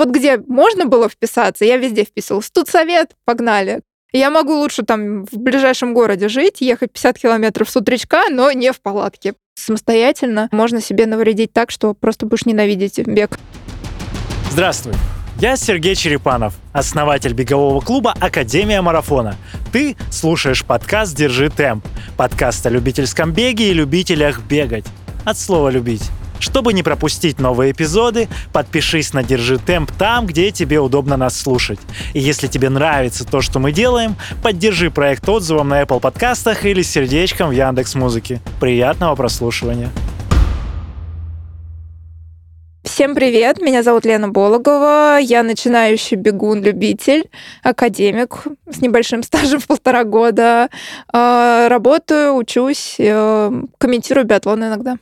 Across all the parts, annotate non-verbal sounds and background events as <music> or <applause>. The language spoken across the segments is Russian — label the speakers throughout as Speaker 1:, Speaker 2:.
Speaker 1: Вот где можно было вписаться, я везде вписывалась. Тут совет, погнали. Я могу лучше там в ближайшем городе жить, ехать 50 километров с утречка, но не в палатке. Самостоятельно можно себе навредить так, что просто будешь ненавидеть бег.
Speaker 2: Здравствуй. Я Сергей Черепанов, основатель бегового клуба «Академия марафона». Ты слушаешь подкаст «Держи темп», подкаст о любительском беге и любителях бегать. От слова «любить». Чтобы не пропустить новые эпизоды, подпишись на «Держи темп» там, где тебе удобно нас слушать. И если тебе нравится то, что мы делаем, поддержи проект отзывом на Apple подкастах или сердечком в Яндекс Музыке. Приятного прослушивания!
Speaker 1: Всем привет, меня зовут Лена Бологова, я начинающий бегун-любитель, академик с небольшим <laughs> стажем в полтора года. А, работаю, учусь, э, комментирую биатлон иногда.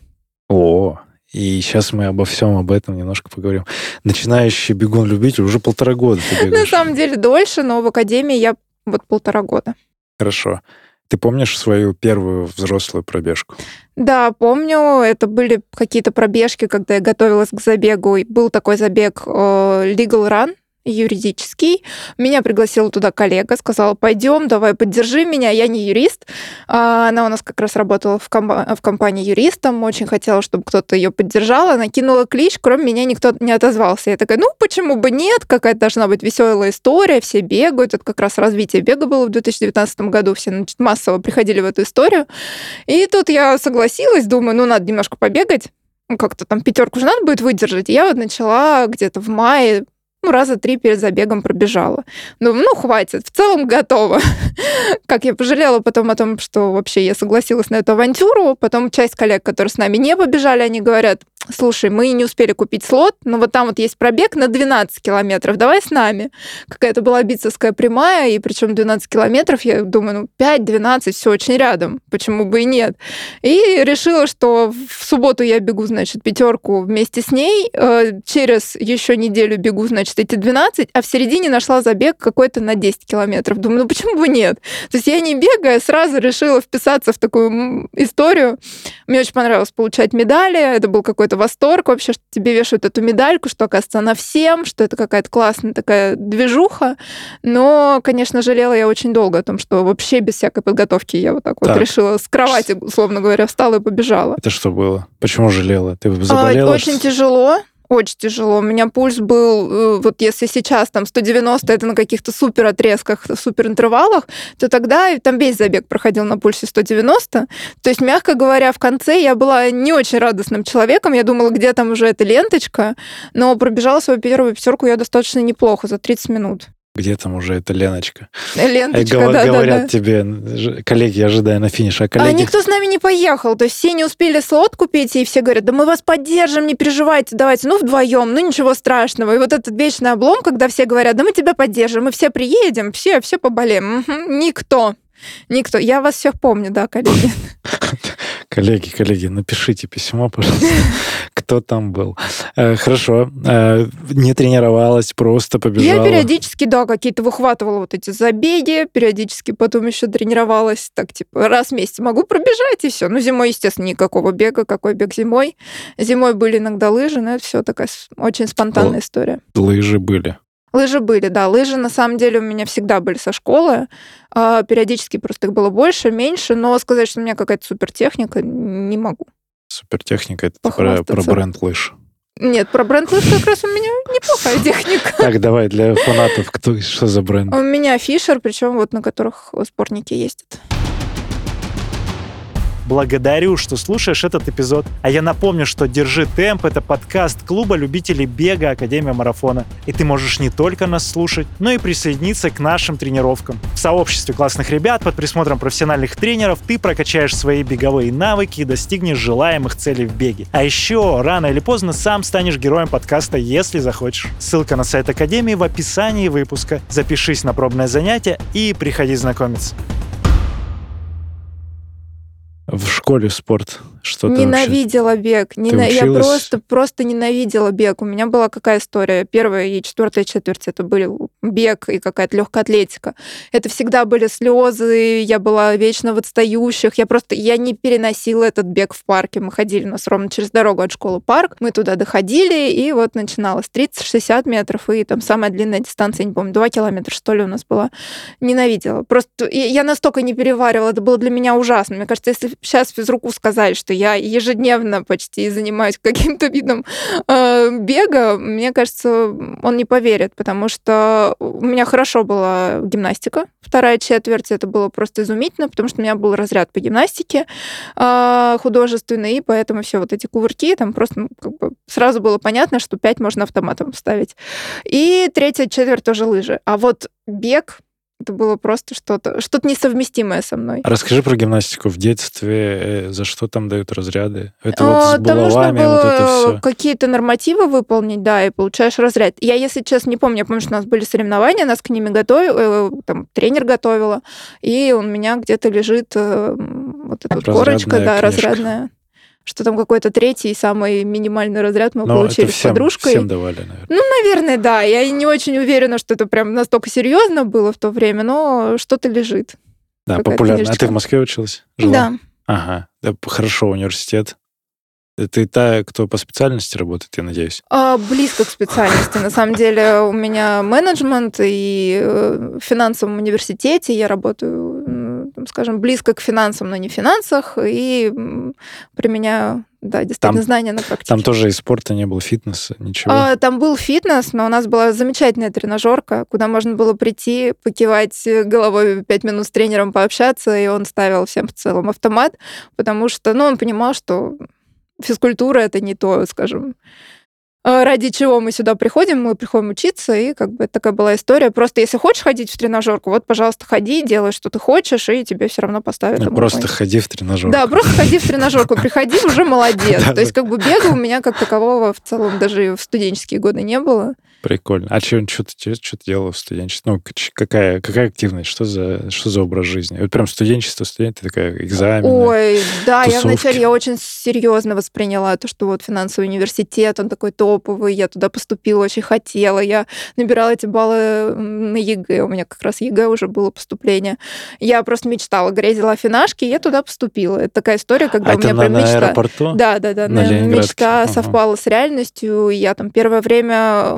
Speaker 3: О, и сейчас мы обо всем об этом немножко поговорим. Начинающий бегун-любитель уже полтора года.
Speaker 1: На самом деле дольше, но в академии я вот полтора года.
Speaker 3: Хорошо. Ты помнишь свою первую взрослую пробежку?
Speaker 1: Да, помню. Это были какие-то пробежки, когда я готовилась к забегу. Был такой забег э, Legal Run юридический. Меня пригласила туда коллега, сказала, пойдем, давай, поддержи меня, я не юрист. А, она у нас как раз работала в, ком- в компании юристом, очень хотела, чтобы кто-то ее поддержал. Она кинула клич, кроме меня никто не отозвался. Я такая, ну, почему бы нет, какая-то должна быть веселая история, все бегают. Это как раз развитие бега было в 2019 году, все значит, массово приходили в эту историю. И тут я согласилась, думаю, ну, надо немножко побегать, как-то там пятерку же надо будет выдержать. Я вот начала где-то в мае ну, раза три перед забегом пробежала. Ну, ну, хватит, в целом готова. <laughs> как я пожалела потом о том, что вообще я согласилась на эту авантюру. Потом часть коллег, которые с нами не побежали, они говорят, слушай, мы не успели купить слот, но вот там вот есть пробег на 12 километров, давай с нами. Какая-то была бицевская прямая, и причем 12 километров, я думаю, ну, 5-12, все очень рядом, почему бы и нет. И решила, что в субботу я бегу, значит, пятерку вместе с ней, э, через еще неделю бегу, значит, эти 12, а в середине нашла забег какой-то на 10 километров. Думаю, ну почему бы нет? То есть я не бегая, сразу решила вписаться в такую историю. Мне очень понравилось получать медали, это был какой-то восторг вообще, что тебе вешают эту медальку, что, оказывается, она всем, что это какая-то классная такая движуха. Но, конечно, жалела я очень долго о том, что вообще без всякой подготовки я вот так, так. вот решила с кровати, условно говоря, встала и побежала.
Speaker 3: Это что было? Почему жалела? Ты заболела?
Speaker 1: А, очень тяжело очень тяжело. У меня пульс был, э, вот если сейчас там 190, это на каких-то супер отрезках, супер интервалах, то тогда там весь забег проходил на пульсе 190. То есть, мягко говоря, в конце я была не очень радостным человеком. Я думала, где там уже эта ленточка, но пробежала свою первую пятерку я достаточно неплохо за 30 минут
Speaker 3: где там уже эта Леночка.
Speaker 1: Ленточка, Гов- да,
Speaker 3: Говорят
Speaker 1: да, да.
Speaker 3: тебе, коллеги, ожидая на финише, а коллеги...
Speaker 1: А никто с нами не поехал, то есть все не успели слот купить, и все говорят, да мы вас поддержим, не переживайте, давайте, ну вдвоем, ну ничего страшного. И вот этот вечный облом, когда все говорят, да мы тебя поддержим, мы все приедем, все, все поболеем. Угу. Никто. Никто. Я вас всех помню, да, коллеги. <laughs>
Speaker 3: Коллеги, коллеги, напишите письмо, <laughs> пожалуйста, кто там был. Э, хорошо. Э, не тренировалась, просто побежала.
Speaker 1: Я периодически, да, какие-то выхватывала вот эти забеги, периодически потом еще тренировалась, так, типа, раз в месяц могу пробежать, и все. Ну, зимой, естественно, никакого бега. Какой бег зимой? Зимой были иногда лыжи, но это все такая очень спонтанная история.
Speaker 3: Лыжи были.
Speaker 1: Лыжи были, да. Лыжи, на самом деле, у меня всегда были со школы. А, периодически просто их было больше, меньше, но сказать, что у меня какая-то супертехника, не могу.
Speaker 3: Супертехника — это про, про бренд лыж.
Speaker 1: Нет, про бренд лыж как раз у меня неплохая техника.
Speaker 3: Так, давай, для фанатов, кто, что за бренд?
Speaker 1: У меня Фишер, причем вот на которых спортники ездят.
Speaker 2: Благодарю, что слушаешь этот эпизод. А я напомню, что «Держи темп» — это подкаст клуба любителей бега Академия Марафона. И ты можешь не только нас слушать, но и присоединиться к нашим тренировкам. В сообществе классных ребят под присмотром профессиональных тренеров ты прокачаешь свои беговые навыки и достигнешь желаемых целей в беге. А еще рано или поздно сам станешь героем подкаста, если захочешь. Ссылка на сайт Академии в описании выпуска. Запишись на пробное занятие и приходи знакомиться
Speaker 3: в школе спорт Что
Speaker 1: Ненавидела бег.
Speaker 3: Ты
Speaker 1: Нена- Я просто, просто ненавидела бег. У меня была какая история? Первая и четвертая четверть это были бег и какая-то легкая атлетика. Это всегда были слезы, я была вечно в отстающих. Я просто, я не переносила этот бег в парке. Мы ходили у нас ровно через дорогу от школы парк. Мы туда доходили, и вот начиналось 30-60 метров, и там самая длинная дистанция, не помню, 2 километра, что ли, у нас была. Ненавидела. Просто я настолько не переваривала, это было для меня ужасно. Мне кажется, если сейчас физруку сказать, что я ежедневно почти занимаюсь каким-то видом э, бега, мне кажется, он не поверит, потому что у меня хорошо была гимнастика. Вторая четверть это было просто изумительно, потому что у меня был разряд по гимнастике э, художественный, и поэтому все вот эти кувырки, там просто ну, как бы сразу было понятно, что 5 можно автоматом ставить. И третья четверть тоже лыжи. А вот бег это было просто что-то, что-то несовместимое со мной.
Speaker 3: Расскажи про гимнастику в детстве, э, за что там дают разряды. Это
Speaker 1: А,
Speaker 3: вот с
Speaker 1: Там нужно
Speaker 3: булавами, вот это все.
Speaker 1: какие-то нормативы выполнить, да, и получаешь разряд. Я, если честно, не помню, я помню, что у нас были соревнования, нас к ними готовил, э, там тренер готовила, и у меня где-то лежит э, вот эта вот корочка, да,
Speaker 3: книжка.
Speaker 1: разрядная, что там какой-то третий, самый минимальный разряд мы
Speaker 3: Но
Speaker 1: получили
Speaker 3: это
Speaker 1: с
Speaker 3: всем,
Speaker 1: подружкой.
Speaker 3: всем давали, наверное.
Speaker 1: Наверное, да. Я не очень уверена, что это прям настолько серьезно было в то время, но что-то лежит.
Speaker 3: Да, популярно. А
Speaker 1: книжечка.
Speaker 3: ты в Москве училась? Жила?
Speaker 1: Да.
Speaker 3: Ага. Да, хорошо, университет. Э, Ты та, кто по специальности работает, я надеюсь.
Speaker 1: А, близко к специальности. На самом деле у меня менеджмент и э, в финансовом университете. Я работаю, скажем, близко к финансам, но не финансах. И применяю, да, действительно,
Speaker 3: Там-
Speaker 1: знания на практике.
Speaker 3: Там тоже и спорта не было, фитнеса, ничего.
Speaker 1: А, Там был фитнес, но у нас была замечательная тренажерка, куда можно было прийти, покивать головой пять минут с тренером пообщаться, и он ставил всем в целом автомат, потому что, ну, он понимал, что физкультура это не то, скажем, ради чего мы сюда приходим, мы приходим учиться, и как бы такая была история. Просто если хочешь ходить в тренажерку, вот, пожалуйста, ходи, делай, что ты хочешь, и тебе все равно поставят.
Speaker 3: Ну, просто
Speaker 1: какой-нибудь-
Speaker 3: ходи в тренажер.
Speaker 1: да, просто ходи в тренажерку, <laughs> приходи, уже молодец. То есть, как бы бега у меня как такового в целом даже в студенческие годы не было.
Speaker 3: Прикольно. А что, что ты, что ты делала в студенчестве? Ну, какая, какая активность? Что за, что за образ жизни? Вот прям студенчество, студент, ты такая, экзамены.
Speaker 1: Ой, да, я
Speaker 3: тусовки.
Speaker 1: вначале я очень серьезно восприняла то, что вот финансовый университет, он такой топовый, я туда поступила, очень хотела, я набирала эти баллы на ЕГЭ, у меня как раз ЕГЭ уже было поступление. Я просто мечтала, грезила о финашке, и я туда поступила. Это такая история, когда
Speaker 3: а
Speaker 1: у меня
Speaker 3: на,
Speaker 1: прям
Speaker 3: на
Speaker 1: мечта.
Speaker 3: аэропорту?
Speaker 1: Да, да, да.
Speaker 3: На.
Speaker 1: Мечта
Speaker 3: Ага.
Speaker 1: совпала с реальностью. и Я там первое время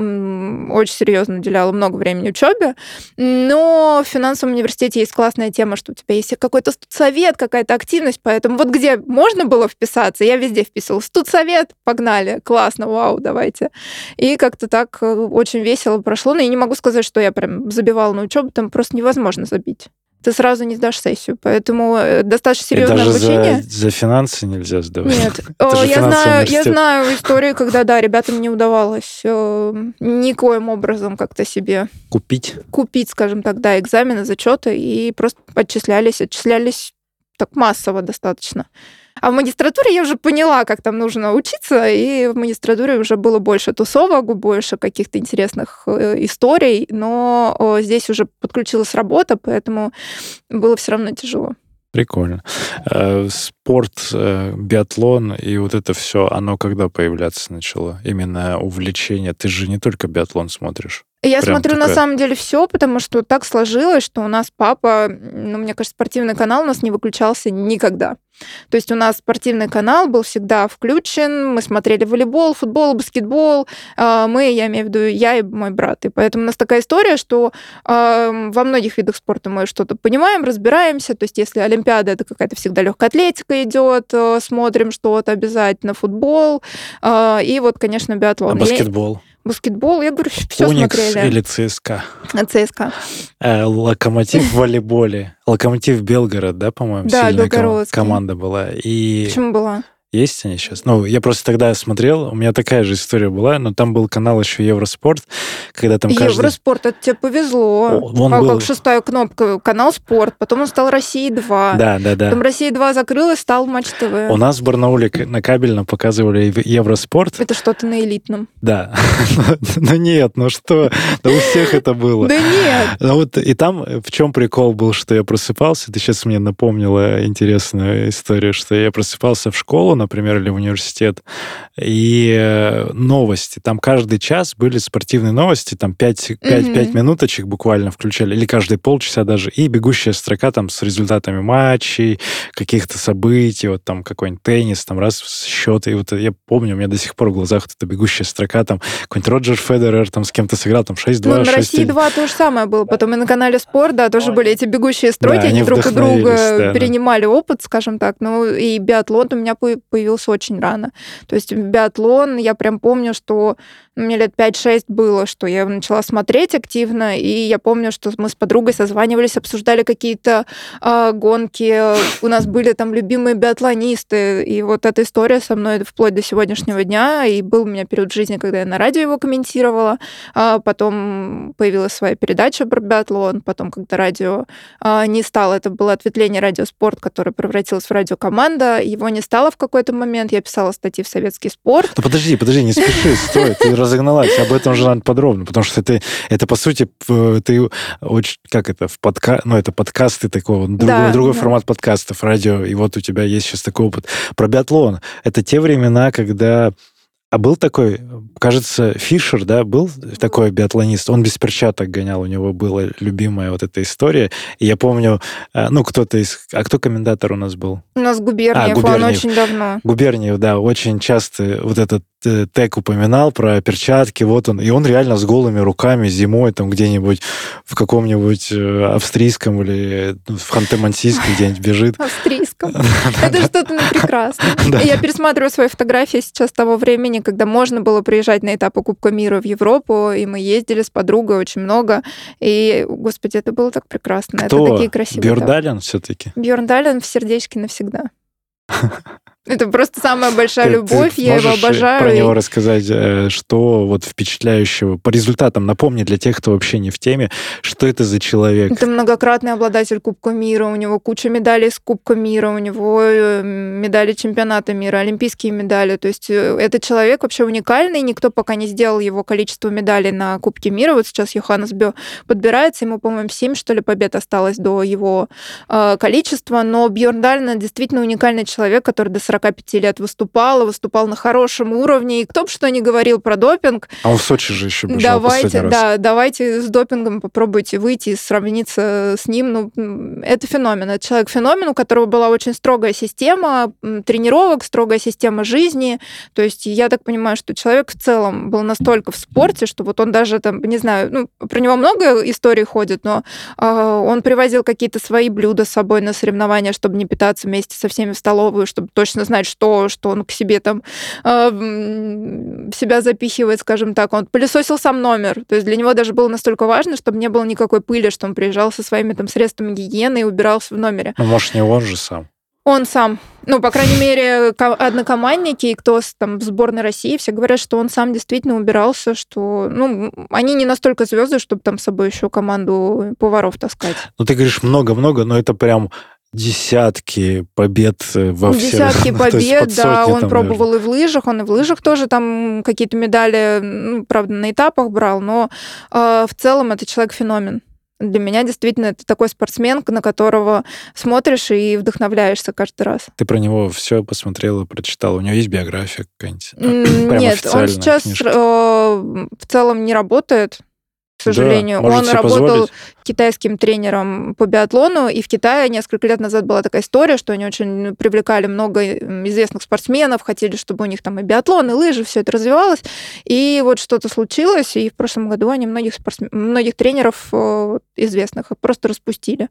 Speaker 1: очень серьезно уделяла много времени учебе. Но в финансовом университете есть классная тема, что у тебя есть какой-то студсовет, какая-то активность. Поэтому вот где можно было вписаться, я везде вписывала. Студсовет, погнали, классно, вау, давайте. И как-то так э, очень весело прошло. Но я не могу сказать, что я прям забивала на учебу, там просто невозможно забить. Ты сразу не сдашь сессию. Поэтому э, достаточно серьезное
Speaker 3: даже
Speaker 1: обучение.
Speaker 3: за, за финансы нельзя сдавать.
Speaker 1: Нет, я знаю, я знаю истории, когда да, ребятам не удавалось э, никоим образом как-то себе
Speaker 3: Купить?
Speaker 1: купить, скажем так, да, экзамены, зачеты и просто отчислялись, отчислялись так массово достаточно. А в магистратуре я уже поняла, как там нужно учиться, и в магистратуре уже было больше тусовок, больше каких-то интересных э, историй, но о, здесь уже подключилась работа, поэтому было все равно тяжело.
Speaker 3: Прикольно. Э, Спорт, э, биатлон и вот это все, оно когда появляться начало? Именно увлечение. Ты же не только биатлон смотришь.
Speaker 1: Я
Speaker 3: Прям
Speaker 1: смотрю на
Speaker 3: такая-
Speaker 1: самом деле все, потому что так сложилось, что у нас папа, ну, мне кажется, спортивный канал у нас не выключался никогда. То есть у нас спортивный канал был всегда включен, мы смотрели волейбол, футбол, баскетбол, а, мы, я имею в виду, я и мой брат. И поэтому у нас такая история, что во многих видах спорта мы что-то понимаем, разбираемся. То есть если Олимпиада, это какая-то всегда легкая атлетика идет, э, смотрим что-то обязательно, футбол, а, и вот, конечно, биатлон.
Speaker 3: А
Speaker 1: Я-
Speaker 3: баскетбол?
Speaker 1: Баскетбол, я говорю, все
Speaker 3: Уникс
Speaker 1: смотрели.
Speaker 3: или ЦСКА?
Speaker 1: ЦСКА.
Speaker 3: Э, Локомотив в волейболе. Локомотив Белгород, да, по-моему,
Speaker 1: Да,
Speaker 3: сильная ком- команда была. И
Speaker 1: Почему была?
Speaker 3: Есть они сейчас? Ну, я просто тогда смотрел, у меня такая же история была, но там был канал еще Евроспорт, когда там каждый...
Speaker 1: Евроспорт, это тебе повезло.
Speaker 3: Он
Speaker 1: а
Speaker 3: был-
Speaker 1: как шестая кнопка, канал Спорт, потом он стал Россия-2.
Speaker 3: Да, да, да.
Speaker 1: Потом Россия-2 закрылась, стал Матч ТВ.
Speaker 3: У нас в Барнауле на кабельном показывали Ев- Евроспорт.
Speaker 1: Это что-то на элитном.
Speaker 3: Да. <laughs> Ну нет, ну что? Да у всех это было.
Speaker 1: Да нет.
Speaker 3: Ну вот и там э, в чем прикол был, что я просыпался, ты сейчас мне напомнила интересную историю, что я просыпался в школу, например, или в университет, и э, новости, там каждый час были спортивные новости, там 5, 5,
Speaker 1: Мгм.
Speaker 3: 5 минуточек буквально включали, или каждые полчаса даже, и бегущая строка там с результатами матчей, каких-то событий, вот там какой-нибудь теннис, там раз счет, и вот я помню, у меня до сих пор в глазах вот эта бегущая строка, там какой-нибудь Роджер Федерер там с кем-то сыграл, там 6-2,
Speaker 1: Ну, на
Speaker 3: 6-1.
Speaker 1: России 2 то же самое было. Потом и на канале Спорт, да, тоже были эти бегущие стройки,
Speaker 3: Да,
Speaker 1: они
Speaker 3: они
Speaker 1: друг
Speaker 3: вдохновились,
Speaker 1: друга
Speaker 3: да, да.
Speaker 1: перенимали опыт, скажем так. Ну, и биатлон у меня появился очень рано. То есть биатлон, я прям помню, что мне лет 5-6 было, что я начала смотреть активно, и я помню, что мы с подругой созванивались, обсуждали какие-то а, гонки, у нас были там любимые биатлонисты, и вот эта история со мной вплоть до сегодняшнего дня, и был у меня период жизни, когда я на радио его комментировала, а потом появилась своя передача про биатлон, потом, когда радио а, не стало, это было ответвление радиоспорт, которое превратилось в радиокоманда, его не стало в какой-то момент, я писала статьи в советский спорт,
Speaker 3: Ну подожди, подожди, не спеши, стой, ты <laughs> разогналась. Об этом же надо подробно, потому что это, это по сути, ты очень, как это, в подка... ну, это подкасты такого, другой,
Speaker 1: Да,
Speaker 3: другой
Speaker 1: да.
Speaker 3: формат подкастов, радио, и вот у тебя есть сейчас такой опыт. Про биатлон. Это те времена, когда а был такой, кажется, Фишер, да, был такой биатлонист. Он без перчаток гонял, у него была любимая вот эта история. И я помню, э, ну, кто-то из... А кто комментатор у нас был?
Speaker 1: у нас Губерниев, он
Speaker 3: Губерниев.
Speaker 1: очень давно.
Speaker 3: Губерниев, да, очень часто вот этот э, тег упоминал про перчатки, вот он, и он реально с голыми руками зимой там где-нибудь в каком-нибудь э, австрийском или ну, в Ханты-Мансийске где-нибудь бежит. <laughs>
Speaker 1: австрийском. <laughs> Это что-то прекрасное. <laughs>
Speaker 3: Да.
Speaker 1: Я пересматриваю свои фотографии сейчас того времени, когда можно было приезжать на этапы Кубка мира в Европу, и мы ездили с подругой очень много. И, господи, это было так прекрасно. Это
Speaker 3: Кто?
Speaker 1: такие красивые.
Speaker 3: Бёрдален все-таки?
Speaker 1: Бьорн Дален в сердечке навсегда. <laughs> Это просто самая большая
Speaker 3: Ты-
Speaker 1: любовь,
Speaker 3: ты
Speaker 1: я его
Speaker 3: э,
Speaker 1: обожаю.
Speaker 3: про него рассказать, э, что вот впечатляющего по результатам. Напомни для тех, кто вообще не в теме, что это за человек.
Speaker 1: Это многократный обладатель Кубка мира, у него куча медалей с Кубка мира, у него э, медали чемпионата мира, олимпийские медали. То есть э, этот человек вообще уникальный, никто пока не сделал его количество медалей на Кубке мира. Вот сейчас Йоханнес Бё подбирается, ему, по-моему, 7, что ли, побед осталось до его э, количества, но Бьорн Дальна действительно уникальный человек, который до 45 лет выступал, и выступал на хорошем уровне, и кто бы что ни говорил про допинг,
Speaker 3: А он в Сочи же еще бежал
Speaker 1: Давайте, да, давайте с допингом попробуйте выйти и сравниться с ним. Ну, это феномен. Это человек-феномен, у которого была очень строгая система тренировок, строгая система жизни. То есть я так понимаю, что человек в целом был настолько в спорте, что вот он даже там, не знаю, ну, про него много историй ходит, но а, он привозил какие-то свои блюда с собой на соревнования, чтобы не питаться вместе со всеми в столовую, чтобы точно знать, что, что он к себе там м, себя запихивает, скажем так. Он пылесосил сам номер. То есть для него даже было настолько важно, чтобы не было никакой пыли, что он приезжал со своими там средствами гигиены и убирался в номере.
Speaker 3: Ну, может, не он же сам.
Speaker 1: Он сам. Ну, по крайней мере, ко- однокомандники и кто там в сборной России, все говорят, что он сам действительно убирался, что, ну, они не настолько звезды, чтобы там с собой еще команду поваров таскать.
Speaker 3: Ну, ты говоришь много-много, но это прям десятки побед э, во всех...
Speaker 1: Десятки <laughs>
Speaker 3: ну,
Speaker 1: побед, да, он
Speaker 3: там,
Speaker 1: пробовал и в лыжах, он и в лыжах тоже там какие-то медали, ну, правда, на этапах брал, но э, в целом это человек-феномен. Для меня действительно это такой спортсмен, на которого смотришь и вдохновляешься каждый раз.
Speaker 3: Ты про него все посмотрела, прочитала. У него есть биография какая-нибудь?
Speaker 1: Нет, он сейчас э, в целом не работает, к сожалению.
Speaker 3: может
Speaker 1: он работал
Speaker 3: позволить?
Speaker 1: китайским тренером по биатлону, и в Китае несколько лет назад была такая история, что они очень привлекали много известных спортсменов, хотели, чтобы у них там и биатлон, и лыжи, все это развивалось. И вот что-то случилось, и в прошлом году они многих, спортсмен... многих тренеров э, известных просто распустили.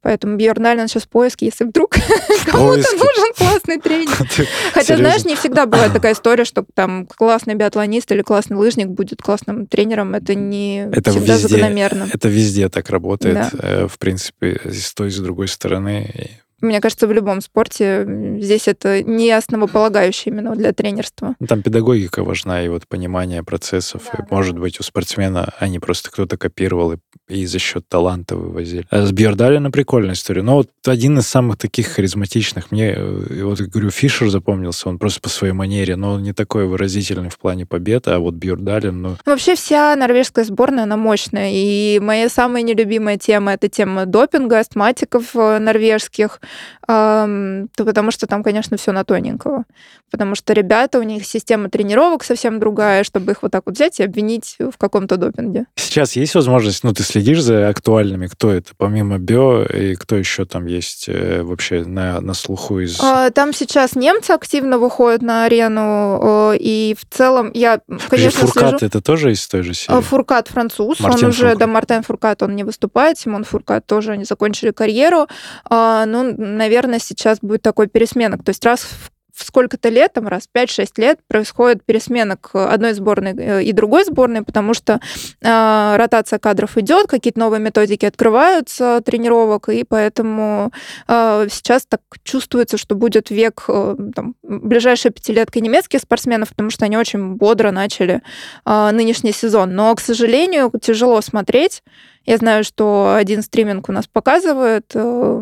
Speaker 1: Поэтому Бьерн Аллен сейчас в поиске, если вдруг <laughs> кому-то нужен классный тренер. <laughs> Хотя, знаешь, не всегда бывает такая история, что там классный биатлонист или классный лыжник будет классным тренером. Это не
Speaker 3: Это
Speaker 1: всегда
Speaker 3: везде,
Speaker 1: закономерно.
Speaker 3: это везде так работает,
Speaker 1: Да.
Speaker 3: э, в принципе, с той, и с другой стороны.
Speaker 1: Мне кажется, в любом спорте здесь это не основополагающее именно для тренерства.
Speaker 3: Ну, там педагогика важна, и вот понимание процессов.
Speaker 1: Да,
Speaker 3: и,
Speaker 1: да.
Speaker 3: может быть, у спортсмена они просто кто-то копировал и, и за счет таланта вывозили. А с Бьердалина прикольная история. Но вот один из самых таких харизматичных мне, э, вот, говорю, Фишер запомнился, он просто по своей манере, но он не такой выразительный в плане побед, а вот Бьердалин, ну,
Speaker 1: Вообще вся норвежская сборная, она мощная. И моя самая нелюбимая тема — это тема допинга, астматиков э, норвежских, то потому что там, конечно, все на тоненького. Потому что ребята, у них система тренировок совсем другая, чтобы их вот так вот взять и обвинить в каком-то допинге.
Speaker 3: Сейчас есть возможность, ну, ты следишь за актуальными, кто это, помимо Био, и кто еще там есть э, вообще на, на слуху из...
Speaker 1: А, Там сейчас немцы активно выходят на арену, и в целом я, конечно,
Speaker 3: Фуркат
Speaker 1: слежу...
Speaker 3: это тоже из той же
Speaker 1: А,
Speaker 3: серии?
Speaker 1: Фуркат француз,
Speaker 3: Мартин
Speaker 1: он уже,
Speaker 3: Фуркат.
Speaker 1: да, Мартин Фуркат, он не выступает, Симон Фуркат тоже, они закончили карьеру. А, Ну, наверное, сейчас будет такой пересменок. То есть раз в в сколько-то лет, там раз 5-6 лет происходит пересменок одной сборной э, и другой сборной, потому что э, ротация кадров идет, какие-то новые методики открываются тренировок, и поэтому э, сейчас так чувствуется, что будет век э, там, ближайшая пятилетка немецких спортсменов, потому что они очень бодро начали э, нынешний сезон. Но, к сожалению, тяжело смотреть. Я знаю, что один стриминг у нас показывает э,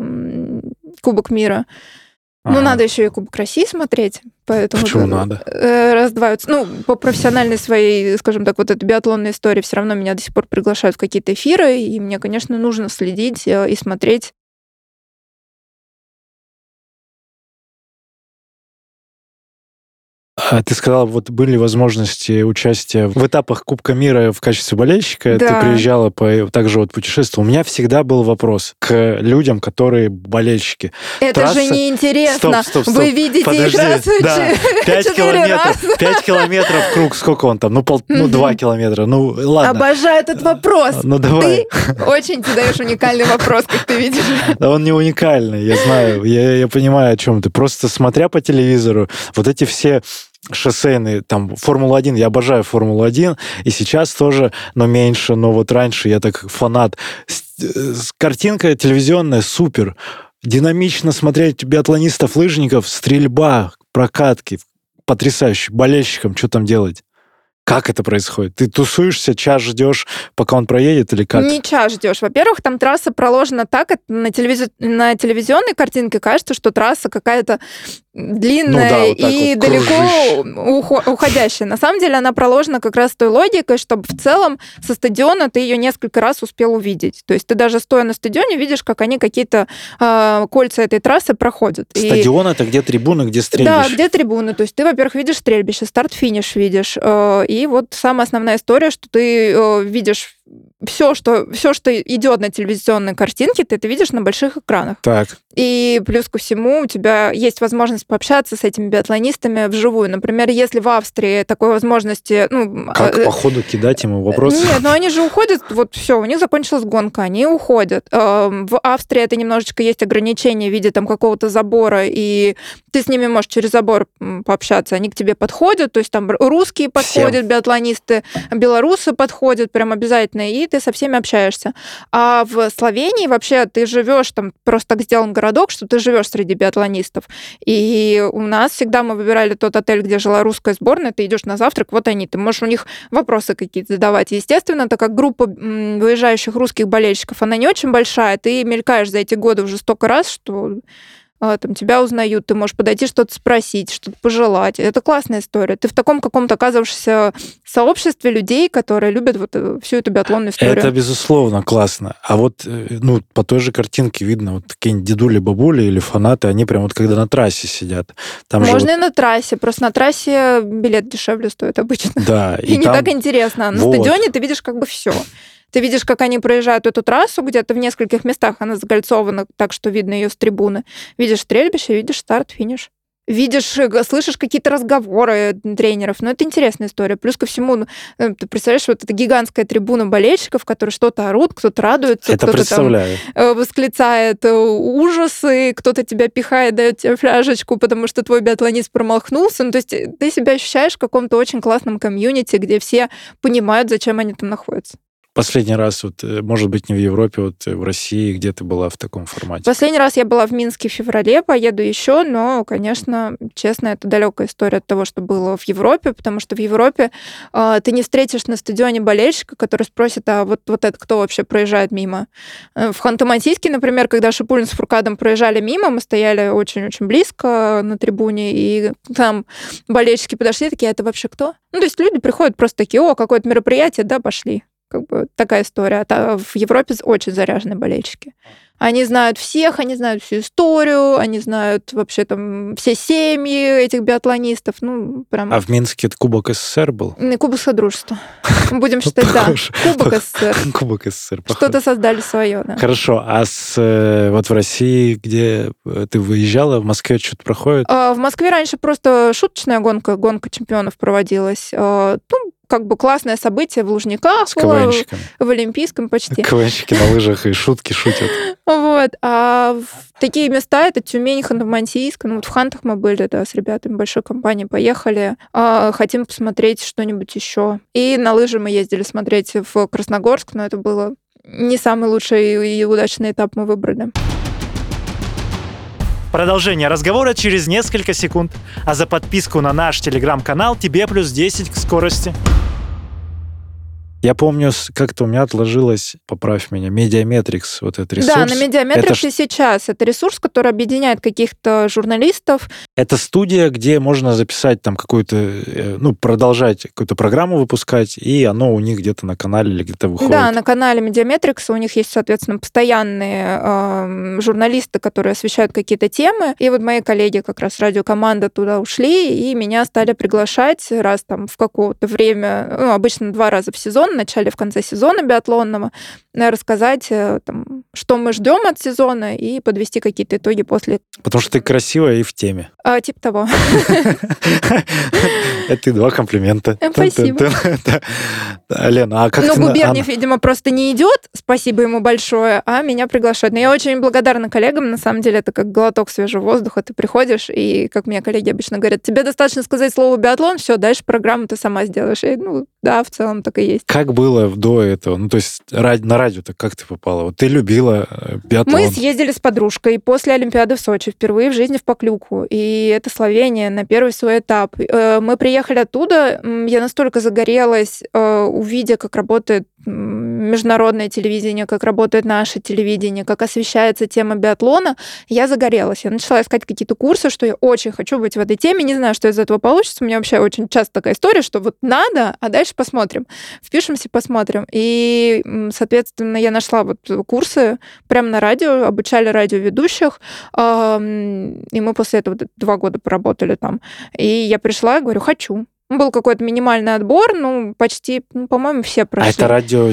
Speaker 1: Кубок мира. Ну, надо еще и Кубок России смотреть, поэтому...
Speaker 3: Почему
Speaker 1: э,
Speaker 3: надо?
Speaker 1: э, Раздваются. Ну, по профессиональной своей, скажем так, вот этой биатлонной истории все равно меня до сих пор приглашают в какие-то эфиры, и мне, конечно, нужно следить э, и смотреть.
Speaker 3: А ты сказала, вот были возможности участия в этапах Кубка мира в качестве болельщика.
Speaker 1: Да.
Speaker 3: Ты приезжала по, также вот путешествовала. У меня всегда был вопрос к людям, которые болельщики.
Speaker 1: Это
Speaker 3: Трасса-
Speaker 1: же неинтересно.
Speaker 3: Стоп, стоп, стоп.
Speaker 1: Вы видите
Speaker 3: Подожди,
Speaker 1: их раз в
Speaker 3: да.
Speaker 1: ч-
Speaker 3: 5 <laughs>
Speaker 1: четыре
Speaker 3: километров,
Speaker 1: раза.
Speaker 3: 5 километров круг, сколько он там? Ну, пол, ну
Speaker 1: Мгм.
Speaker 3: 2 километра. Ну, ладно.
Speaker 1: Обожаю этот вопрос.
Speaker 3: Ну, давай.
Speaker 1: Ты очень задаешь уникальный вопрос, как ты видишь.
Speaker 3: Да он не уникальный, я знаю, я, я понимаю, о чем ты. Просто смотря по телевизору, вот эти все шоссейные, там, Формула-1, я обожаю Формулу-1, и сейчас тоже, но меньше, но вот раньше я так фанат. Э, Картинка телевизионная супер, динамично смотреть биатлонистов, лыжников, стрельба, прокатки, потрясающе. Болельщикам что там делать? Как это происходит? Ты тусуешься, час ждешь, пока он проедет, или как?
Speaker 1: Не час ждешь. Во-первых, там трасса проложена так, на, телевиз- на телевизионной картинке кажется, что трасса какая-то длинная
Speaker 3: Ну да, вот
Speaker 1: и
Speaker 3: вот
Speaker 1: далеко ухо- уходящая. На самом деле она проложена как раз той логикой, чтобы в целом со стадиона ты ее несколько раз успел увидеть. То есть ты даже стоя на стадионе видишь, как они какие-то э, кольца этой трассы проходят. И-
Speaker 3: Стадион это где трибуны, где стрельбище?
Speaker 1: Да, где трибуны. То есть ты, во-первых, видишь стрельбище, старт-финиш видишь. э, И вот самая основная история, что ты э, видишь все, что, все, что идет на телевизионной картинке, ты это видишь на больших экранах.
Speaker 3: Так,
Speaker 1: И плюс ко всему у тебя есть возможность пообщаться с этими биатлонистами вживую. Например, если в Австрии такой возможности... Ну,
Speaker 3: как
Speaker 1: э,
Speaker 3: по ходу кидать ему вопросы?
Speaker 1: нет, но они же уходят, вот все, у них закончилась гонка, они уходят. Эм, В Австрии это немножечко есть ограничения в виде там какого-то забора, и ты с ними можешь через забор пообщаться. Они к тебе подходят, то есть там русские подходят, биатлонисты, белорусы подходят прям обязательно, и ты со всеми общаешься. А в Словении вообще ты живешь, там просто так сделан городок, что ты живешь среди биатлонистов. И у нас всегда мы выбирали тот отель, где жила русская сборная, ты идешь на завтрак, вот они, ты можешь у них вопросы какие-то задавать. Естественно, так как группа выезжающих русских болельщиков, она не очень большая, ты мелькаешь за эти годы уже столько раз, что там тебя узнают, ты можешь подойти что-то спросить, что-то пожелать. Это классная история. Ты в таком каком-то оказываешься сообществе людей, которые любят вот э, всю эту биатлонную историю.
Speaker 3: Это, безусловно, классно. А вот, э, ну, по той же картинке видно, вот какие-нибудь дедули, бабули или фанаты, они прям вот когда на трассе сидят. Там же
Speaker 1: Можно
Speaker 3: вот-
Speaker 1: и на трассе, просто на трассе билет дешевле стоит обычно.
Speaker 3: да, <laughs>
Speaker 1: И, не
Speaker 3: там-
Speaker 1: так интересно. А На
Speaker 3: Вот.
Speaker 1: стадионе ты видишь как бы все. Ты видишь, как они проезжают эту трассу, где-то в нескольких местах она закольцована, так что видно ее с трибуны. Видишь стрельбище, видишь старт, финиш. Видишь, э, слышишь какие-то разговоры тренеров. Но это интересная история. Плюс ко всему, ну, э, ты представляешь, вот эта гигантская трибуна болельщиков, которые что-то орут, кто-то радуется,
Speaker 3: это
Speaker 1: кто-то там э, восклицает э, ужасы, кто-то тебя пихает, дает тебе фляжечку, потому что твой биатлонист промахнулся. Ну, то есть э, ты себя ощущаешь в каком-то очень классном комьюнити, где все понимают, зачем они там находятся.
Speaker 3: Последний раз, вот, э, может быть, не в Европе, вот в России, где ты была в таком формате?
Speaker 1: Последний раз я была в Минске в феврале, поеду еще, но, конечно, честно, это далекая история от того, что было в Европе, потому что в Европе э, ты не встретишь на стадионе болельщика, который спросит, а вот, вот это кто вообще проезжает мимо? В Ханты-Мансийске, например, когда Шипулин с Фуркадом проезжали мимо, мы стояли очень-очень близко на трибуне, и там болельщики подошли, такие, «А это вообще кто? Ну, то есть люди приходят просто такие, о, какое-то мероприятие, да, пошли. Как бы такая история. А в Европе очень заряженные болельщики. Они знают всех, они знают всю историю, они знают вообще там все семьи этих биатлонистов. Ну, прям...
Speaker 3: А в Минске это Кубок СССР был?
Speaker 1: Кубок Содружества. <laughs> Будем считать, да. <laughs> Кубок СССР.
Speaker 3: Кубок СССР.
Speaker 1: Что-то создали свое, да.
Speaker 3: Хорошо. А с, э, вот в России, где э, ты выезжала, в Москве что-то проходит?
Speaker 1: А, в Москве раньше просто шуточная гонка, гонка чемпионов проводилась. А, ну, как бы классное событие в Лужниках.
Speaker 3: КВНщиками.
Speaker 1: В Олимпийском почти.
Speaker 3: КВНщики на лыжах и шутки шутят.
Speaker 1: Вот. А в такие места это Тюмень, Ханты-Мансийск. Ну, вот в Хантах мы были, да, с ребятами большой компании поехали. А, хотим посмотреть что-нибудь еще. И на лыжи мы ездили смотреть в Красногорск, но это было не самый лучший и удачный этап мы выбрали.
Speaker 2: Продолжение разговора через несколько секунд. А за подписку на наш телеграм-канал тебе плюс 10 к скорости.
Speaker 3: Я помню, как-то у меня отложилось, поправь меня, Медиаметрикс, вот этот ресурс.
Speaker 1: Да, на Медиаметриксе это... сейчас. Это ресурс, который объединяет каких-то журналистов.
Speaker 3: Это студия, где можно записать там какую-то, э, ну, продолжать какую-то программу выпускать, и оно у них где-то на канале или где-то выходит.
Speaker 1: Да, на канале Медиаметрикс у них есть, соответственно, постоянные э, журналисты, которые освещают какие-то темы. И вот мои коллеги как раз радиокоманда туда ушли, и меня стали приглашать раз там в какое-то время, ну, обычно два раза в сезон, сезон, в начале, в конце сезона биатлонного, э, рассказать, э, там, что мы ждем от сезона и подвести какие-то итоги после.
Speaker 3: Потому что ты красивая и в теме.
Speaker 1: А, типа того. <laughs>
Speaker 3: Это и два комплимента.
Speaker 1: Э, спасибо. <laughs>
Speaker 3: Лена, а как
Speaker 1: Ну, Губерниев, видимо, просто не идет, спасибо ему большое, а меня приглашают. Но я очень благодарна коллегам, на самом деле, это как глоток свежего воздуха. Ты приходишь, и, как мне коллеги обычно говорят, тебе достаточно сказать слово биатлон, все, дальше программу ты сама сделаешь. И, ну, да, в целом так и есть.
Speaker 3: Как было до этого? Ну, то есть на радио-то как ты попала? Вот ты любила э, биатлон.
Speaker 1: Мы съездили с подружкой после Олимпиады в Сочи впервые в жизни в Поклюку. И это Словения на первый свой этап. Э, мы приехали оттуда, я настолько загорелась, э, увидя, как работает международное телевидение, как работает наше телевидение, как освещается тема биатлона, я загорелась. Я начала искать какие-то курсы, что я очень хочу быть в этой теме, не знаю, что из этого получится. У меня вообще очень часто такая история, что вот надо, а дальше посмотрим. Впишемся, посмотрим. И, соответственно, я нашла вот курсы прямо на радио, обучали радиоведущих, и мы после этого два года поработали там. И я пришла и говорю, хочу. Был какой-то минимальный отбор, ну, почти, ну, по-моему, все прошли.
Speaker 3: А это радио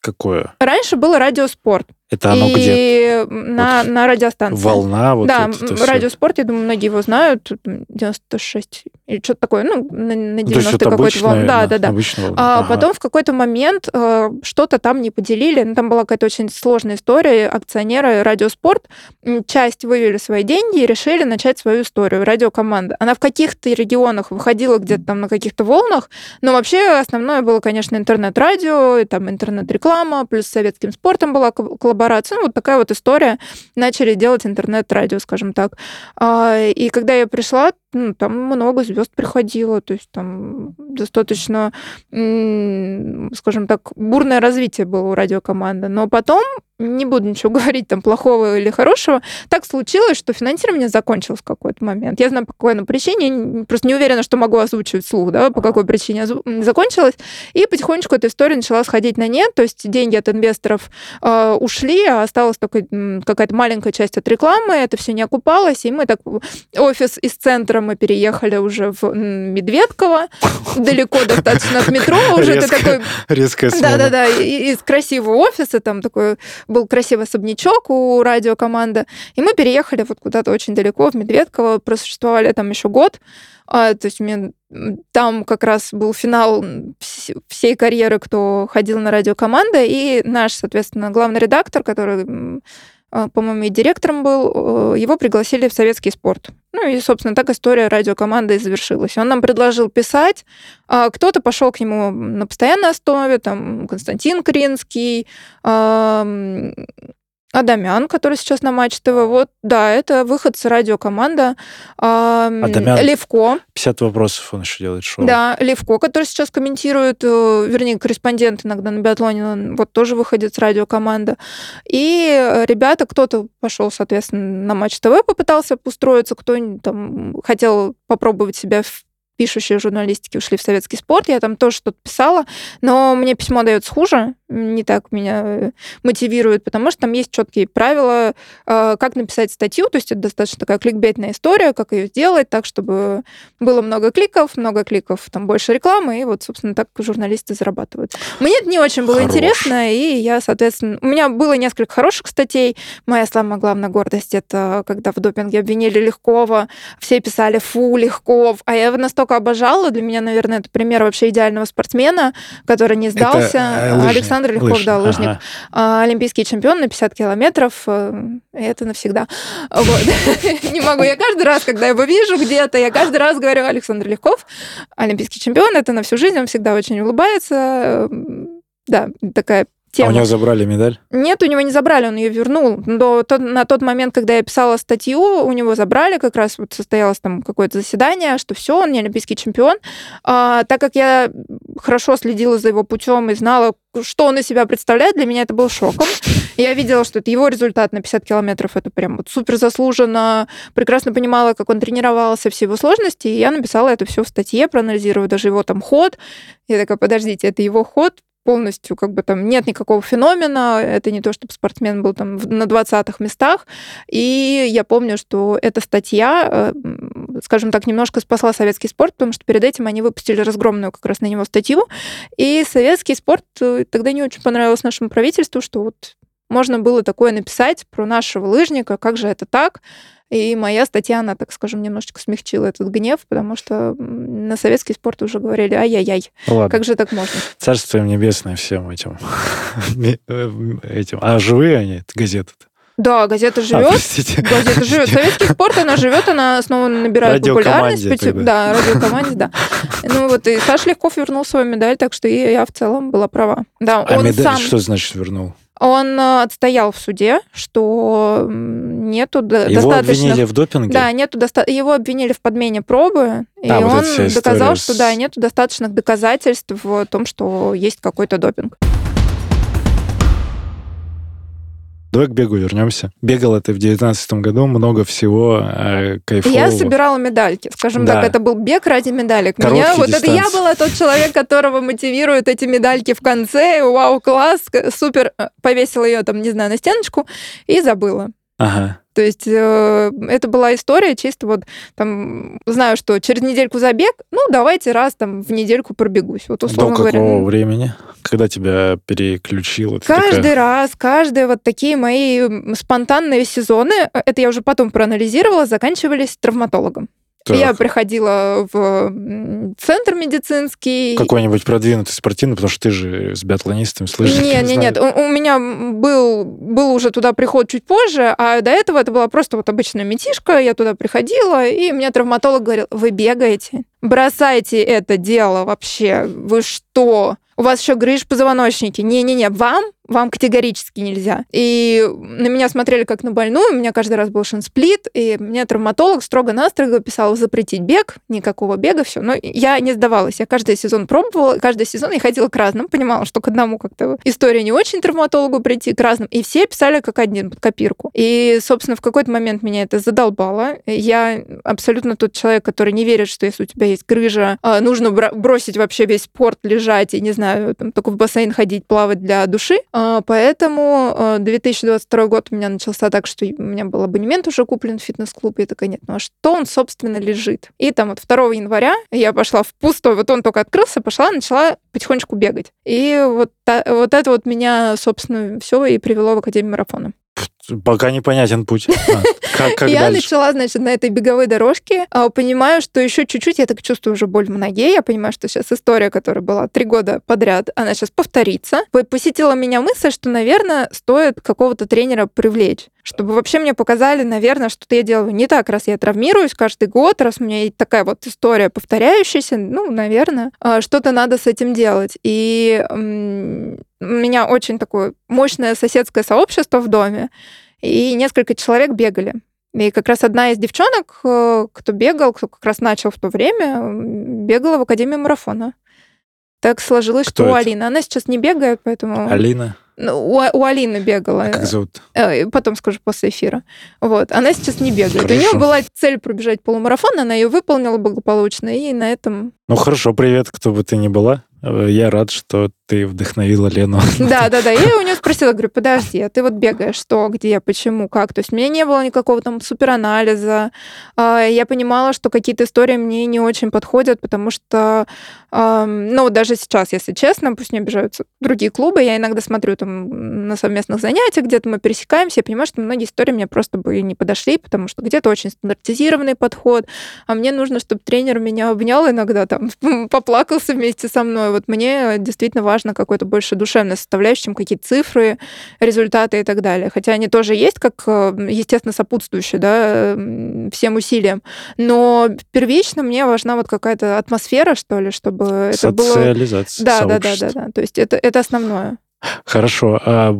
Speaker 3: какое?
Speaker 1: Раньше было радиоспорт.
Speaker 3: Это оно
Speaker 1: и
Speaker 3: где?
Speaker 1: На, вот на радиостанции.
Speaker 3: Волна, вот
Speaker 1: Да,
Speaker 3: это
Speaker 1: радиоспорт, я думаю, многие его знают, 96 или что-то такое, ну, на, на 90
Speaker 3: ну,
Speaker 1: какой-то волн. Да, да, да.
Speaker 3: Волна.
Speaker 1: А ага. потом в какой-то момент э, что-то там не поделили, ну, там была какая-то очень сложная история, акционеры радиоспорт часть вывели свои деньги и решили начать свою историю, радиокоманда. Она в каких-то регионах выходила где-то там на каких-то волнах, но вообще основное было, конечно, интернет-радио, там интернет-реклама, плюс с советским спортом была коллаборация коллаборация. Ну, вот такая вот история. Начали делать интернет-радио, скажем так. А, и когда я пришла, ну, там много звезд приходило, то есть там достаточно, скажем так, бурное развитие было у радиокоманды. Но потом, не буду ничего <laughs> говорить там плохого или хорошего, так случилось, что финансирование закончилось в какой-то момент. Я знаю, по какой причине, просто не уверена, что могу озвучивать вслух, да, по какой причине закончилось. И потихонечку эта история начала сходить на нет, то есть деньги от инвесторов э, ушли, а осталась только какая-то маленькая часть от рекламы, это все не окупалось, и мы так офис из центра мы переехали уже в Медведково, <laughs> далеко достаточно от метро, уже
Speaker 3: это
Speaker 1: такой...
Speaker 3: Резкая
Speaker 1: Да-да-да, из красивого офиса, там такой был красивый особнячок у радиокоманды, и мы переехали вот куда-то очень далеко, в Медведково, просуществовали там еще год, а, то есть мне там как раз был финал всей карьеры, кто ходил на радиокоманды, и наш, соответственно, главный редактор, который а, по-моему, и директором был, его пригласили в советский спорт. Ну и, собственно, так история радиокоманды и завершилась. Он нам предложил писать, а кто-то пошел к нему на постоянной основе, там Константин Кринский, Адамян, который сейчас на Матч ТВ, вот, да, это выход с радиокоманда.
Speaker 3: Адамян,
Speaker 1: Левко.
Speaker 3: 50 вопросов он еще делает шоу.
Speaker 1: Да, Левко, который сейчас комментирует, э, вернее, корреспондент иногда на биатлоне, он вот тоже выходит с радиокоманда. И ребята, кто-то пошел, соответственно, на Матч ТВ, попытался устроиться, кто там хотел попробовать себя в пишущие журналистики ушли в советский спорт, я там тоже что-то писала, но мне письмо дается хуже, не так меня э, мотивирует, потому что там есть четкие правила, э, как написать статью, то есть это достаточно такая кликбейтная история, как ее сделать так, чтобы было много кликов, много кликов, там больше рекламы, и вот, собственно, так журналисты зарабатывают. Мне это не очень было Хорош. интересно, и я, соответственно, у меня было несколько хороших статей. Моя самая главная гордость это когда в допинге обвинили Легкова, все писали «фу, Легков», а я его настолько обожала, для меня, наверное, это пример вообще идеального спортсмена, который не сдался. Это, Александр Александр Легков, Лыжник. да, лыжник. Ага. А, олимпийский чемпион на 50 километров. Э, это навсегда. <laughs> Не могу. Я каждый раз, когда его вижу где-то, я каждый раз говорю, Александр Легков, олимпийский чемпион, это на всю жизнь, он всегда очень улыбается. Да, такая тема.
Speaker 3: А у него забрали медаль?
Speaker 1: Нет, у него не забрали, он ее вернул. До, тот, на тот момент, когда я писала статью, у него забрали, как раз вот состоялось там какое-то заседание, что все, он не олимпийский чемпион. А, так как я хорошо следила за его путем и знала, что он из себя представляет, для меня это был шоком. Я видела, что это его результат на 50 километров, это прям вот супер заслуженно, прекрасно понимала, как он тренировался, все его сложности, и я написала это все в статье, проанализировав даже его там ход. Я такая, подождите, это его ход, полностью как бы там нет никакого феномена, это не то, чтобы спортсмен был там на 20-х местах. И я помню, что эта статья, э, скажем так, немножко спасла советский спорт, потому что перед этим они выпустили разгромную как раз на него статью. И советский спорт э, тогда не очень понравилось нашему правительству, что вот можно было такое написать про нашего лыжника, как же это так? И моя статья, она, так скажем, немножечко смягчила этот гнев, потому что на советский спорт уже говорили, ай-яй-яй, Ладно. как же так можно?
Speaker 3: Царство им небесное всем этим. <laughs> Э, этим. А живые они, газеты -то?
Speaker 1: Да, газета живет. А, газета живет. Советский спорт, она живет, она снова набирает популярность. Тогда. Да, радиокоманде, да. <laughs> Ну вот и Саша Легков вернул свою медаль, так что и я в целом была права. Да,
Speaker 3: а он медаль сам... что значит вернул?
Speaker 1: Он э, отстоял в суде, что нету
Speaker 3: его достаточно... обвинили в допинге?
Speaker 1: Да, нету доста... его обвинили в подмене пробы, и а, он вот доказал, с... что да, нету достаточных доказательств в том, что есть какой-то допинг.
Speaker 3: Давай к бегу вернемся. Бегал ты в девятнадцатом году, много всего э, кайфового.
Speaker 1: Я собирала медальки, скажем да. так, это был бег ради медалек. Короткие Меня, вот это я была тот человек, которого мотивируют эти медальки в конце. Вау, класс, супер. Повесила ее там, не знаю, на стеночку и забыла.
Speaker 3: Ага.
Speaker 1: То есть э, это была история чисто вот там, знаю, что через недельку забег, ну, давайте раз там в недельку пробегусь. Вот условно
Speaker 3: До какого
Speaker 1: говоря.
Speaker 3: времени? Когда тебя переключило?
Speaker 1: Каждый такая... раз, каждые вот такие мои спонтанные сезоны, э, это я уже потом проанализировала, заканчивались травматологом. Так. Я приходила в центр медицинский.
Speaker 3: Какой-нибудь продвинутый спортивный, потому что ты же с биатлонистами слышишь.
Speaker 1: Нет, нет, нет. У, у меня был, был уже туда приход чуть позже, а до этого это была просто вот обычная метишка. Я туда приходила, и мне травматолог говорил, вы бегаете? Бросайте это дело вообще. Вы что? У вас еще грыж позвоночники. Не-не-не, вам вам категорически нельзя. И на меня смотрели как на больную, у меня каждый раз был шинсплит, и мне травматолог строго-настрого писал запретить бег, никакого бега, все. Но я не сдавалась, я каждый сезон пробовала, каждый сезон я ходила к разным, понимала, что к одному как-то история не очень травматологу прийти, к разным, и все писали как один под копирку. И, собственно, в какой-то момент меня это задолбало. Я абсолютно тот человек, который не верит, что если у тебя есть грыжа, а, нужно бросить вообще весь спорт, лежать и, не знаю, там, только в бассейн ходить, плавать для души. А, поэтому 2022 а, год у меня начался так, что у меня был абонемент уже куплен в фитнес-клуб, я такая, нет, ну а что он, собственно, лежит? И там вот 2 января я пошла в пустой, вот он только открылся, пошла, начала потихонечку бегать. И вот, вот это вот меня, собственно, все и привело в Академию марафона.
Speaker 3: Пока непонятен путь. <laughs> А, как, как
Speaker 1: я
Speaker 3: дальше?
Speaker 1: начала, значит, на этой беговой дорожке. А, понимаю, что еще чуть-чуть, я так чувствую уже боль в ноге. Я понимаю, что сейчас история, которая была три года подряд, она сейчас повторится. Посетила меня мысль, что, наверное, стоит какого-то тренера привлечь чтобы вообще мне показали, наверное, что-то я делаю не так, раз я травмируюсь каждый год, раз у меня такая вот история повторяющаяся, ну, наверное, а, что-то надо с этим делать. И у меня очень такое мощное соседское сообщество в доме, и несколько человек бегали. И как раз одна из девчонок, э, кто бегал, кто как раз начал в то время, бегала в Академии марафона. Так сложилось,
Speaker 3: Кто
Speaker 1: что у
Speaker 3: это?
Speaker 1: Алины. Она сейчас не бегает, поэтому...
Speaker 3: Алина?
Speaker 1: Ну, У, у Алины бегала.
Speaker 3: А как зовут?
Speaker 1: Э, Потом скажу после эфира. Вот. Она сейчас не бегает. У нее
Speaker 3: Хорошо.
Speaker 1: была цель пробежать полумарафон, она ее выполнила благополучно, и на этом...
Speaker 3: Ну хорошо, привет, кто бы ты ни была. Э, Я рад, что ты вдохновила Лену. <laughs>
Speaker 1: Да, да, да. Я у нее <laughs> спросила, говорю, подожди, а ты вот бегаешь, что, где, почему, как? То есть у меня не было никакого там суперанализа. А, Я понимала, что какие-то истории мне не очень подходят, потому что, ну, даже сейчас, если честно, пусть не обижаются другие клубы, я иногда смотрю там на совместных занятиях, где-то мы пересекаемся, я понимаю, что многие истории мне просто бы не подошли, потому что где-то очень стандартизированный подход, а мне нужно, чтобы тренер меня обнял иногда, там, <laughs> поплакался вместе со мной. Вот мне действительно важно какой-то больше душевной составляющей, чем какие-то цифры, результаты и так далее. Хотя они тоже есть как, э, естественно, сопутствующие, да, м, всем усилиям. Но первично мне важна вот какая-то атмосфера, что ли, чтобы это было...
Speaker 3: Социализация.
Speaker 1: Да, да, да, да, да. То есть это, это основное.
Speaker 3: Хорошо. А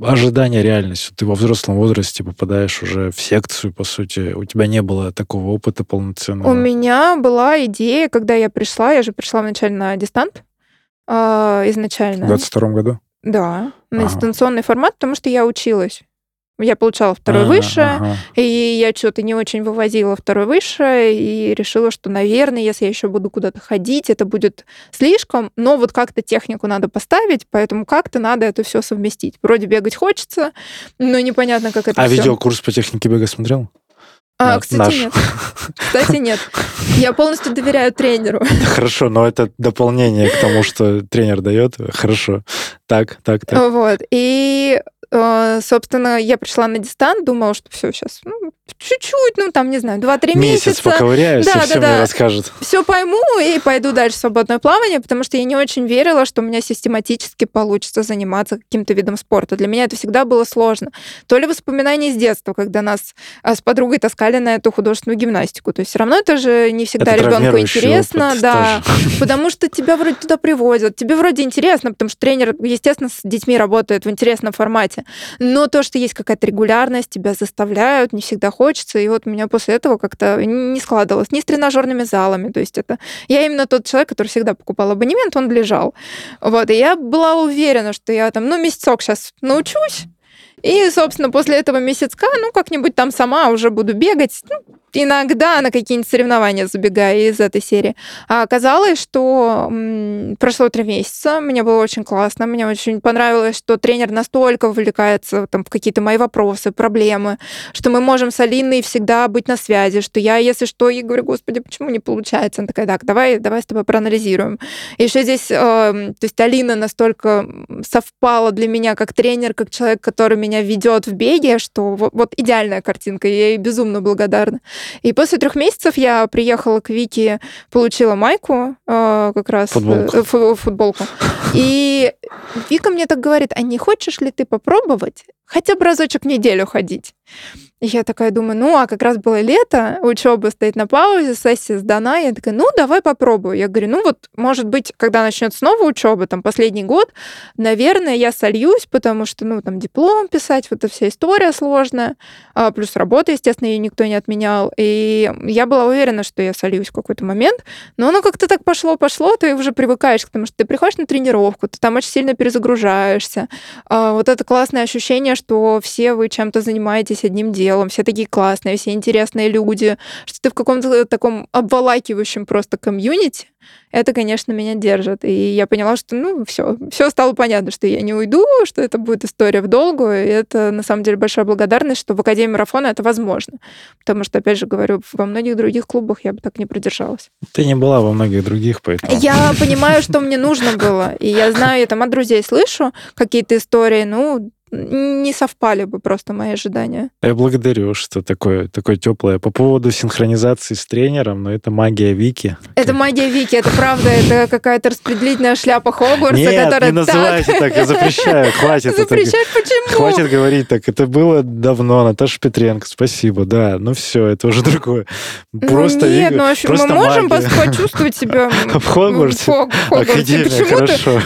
Speaker 3: ожидание реальности. Ты во взрослом возрасте попадаешь уже в секцию, по сути. У тебя не было такого опыта полноценного.
Speaker 1: У меня была идея, когда я пришла, я же пришла вначале на дистант
Speaker 3: В
Speaker 1: изначально.
Speaker 3: 22 году?
Speaker 1: Да, на
Speaker 3: Ага.
Speaker 1: дистанционный формат, потому что я училась. Я получала второе
Speaker 3: А,
Speaker 1: высшее,
Speaker 3: ага.
Speaker 1: и я что-то не очень вывозила второе высшее, и решила, что, наверное, если я еще буду куда-то ходить, это будет слишком, но вот как-то технику надо поставить, поэтому как-то надо это все совместить. Вроде бегать хочется, но непонятно, как это
Speaker 3: А
Speaker 1: всё.
Speaker 3: видеокурс по технике бега смотрел?
Speaker 1: А, кстати,
Speaker 3: наш.
Speaker 1: нет. Кстати, нет. Я полностью доверяю тренеру. <laughs>
Speaker 3: Хорошо, но это дополнение к тому, что тренер дает. Хорошо. Так, так, так.
Speaker 1: Вот. И, собственно, я пришла на дистант, думала, что все сейчас чуть-чуть, ну там, не знаю, 2-3
Speaker 3: Месяц
Speaker 1: месяца.
Speaker 3: поковыряюсь,
Speaker 1: Да,
Speaker 3: и
Speaker 1: да,
Speaker 3: все
Speaker 1: да.
Speaker 3: мне расскажет.
Speaker 1: все пойму и пойду дальше в свободное плавание, потому что я не очень верила, что у меня систематически получится заниматься каким-то видом спорта. Для меня это всегда было сложно. То ли воспоминания из детства, когда нас а, с подругой таскали на эту художественную гимнастику. То есть все равно это же не всегда
Speaker 3: Это
Speaker 1: ребенку интересно,
Speaker 3: опыт
Speaker 1: да,
Speaker 3: тоже. <laughs>
Speaker 1: потому что тебя вроде туда привозят, тебе вроде интересно, потому что тренер, естественно, с детьми работает в интересном формате, но то, что есть какая-то регулярность, тебя заставляют, не всегда хочется, и вот у меня после этого как-то не складывалось, ни с тренажерными залами, то есть это... Я именно тот человек, который всегда покупал абонемент, он лежал. Вот, и я была уверена, что я там, ну, месяцок сейчас научусь, и, собственно, после этого месяцка, ну, как-нибудь там сама уже буду бегать, ну, иногда на какие-нибудь соревнования забегая из этой серии. А оказалось, что прошло три месяца, мне было очень классно, мне очень понравилось, что тренер настолько вовлекается там, в какие-то мои вопросы, проблемы, что мы можем с Алиной всегда быть на связи, что я, если что, ей говорю, господи, почему не получается? Она такая, так, давай, давай с тобой проанализируем. И еще здесь, э, то есть Алина настолько совпала для меня как тренер, как человек, который меня ведет в беге, что вот, вот идеальная картинка, я ей безумно благодарна. И после трех месяцев я приехала к Вике, получила майку, э, как раз
Speaker 3: Футболку.
Speaker 1: э, фу- футболку. И Вика мне так говорит, а не хочешь ли ты попробовать хотя бы разочек в неделю ходить? И я такая думаю, ну, а как раз было лето, учеба стоит на паузе, сессия сдана. Я такая, ну, давай попробую. Я говорю, ну, вот, может быть, когда начнется снова учеба, там, последний год, наверное, я сольюсь, потому что, ну, там, диплом писать, вот эта вся история сложная, а, плюс работа, естественно, ее никто не отменял. И я была уверена, что я сольюсь в какой-то момент, но оно как-то так пошло-пошло, ты уже привыкаешь к тому, что ты приходишь на тренировку, ты там очень сильно перезагружаешься. А, Вот это классное ощущение, что все вы чем-то занимаетесь одним делом, все такие классные, все интересные люди, что ты в каком-то таком обволакивающем просто комьюнити, это, конечно, меня держит. И я поняла, что, ну, все, все стало понятно, что я не уйду, что это будет история в долгую, и это, на самом деле, большая благодарность, что в Академии марафона это возможно. Потому что, опять же говорю, во многих других клубах я бы так не продержалась.
Speaker 3: Ты не была во многих других, поэтому...
Speaker 1: Я понимаю, что мне нужно было, и я знаю, я там от друзей слышу какие-то истории, ну, не совпали бы просто мои ожидания.
Speaker 3: Я благодарю, что такое, такое теплое. По поводу синхронизации с тренером, но это магия Вики.
Speaker 1: Это магия Вики, это правда, это какая-то распределительная шляпа Хогвартса,
Speaker 3: Нет,
Speaker 1: которая
Speaker 3: не называйте так, я запрещаю, хватит.
Speaker 1: Запрещать почему?
Speaker 3: Хватит говорить так. Это было давно, Наташа Петренко, спасибо, да. Ну все, это уже другое. Просто
Speaker 1: ну, нет,
Speaker 3: Вика-
Speaker 1: ну, мы
Speaker 3: просто
Speaker 1: можем почувствовать себя <laughs>
Speaker 3: В Хогвартсе?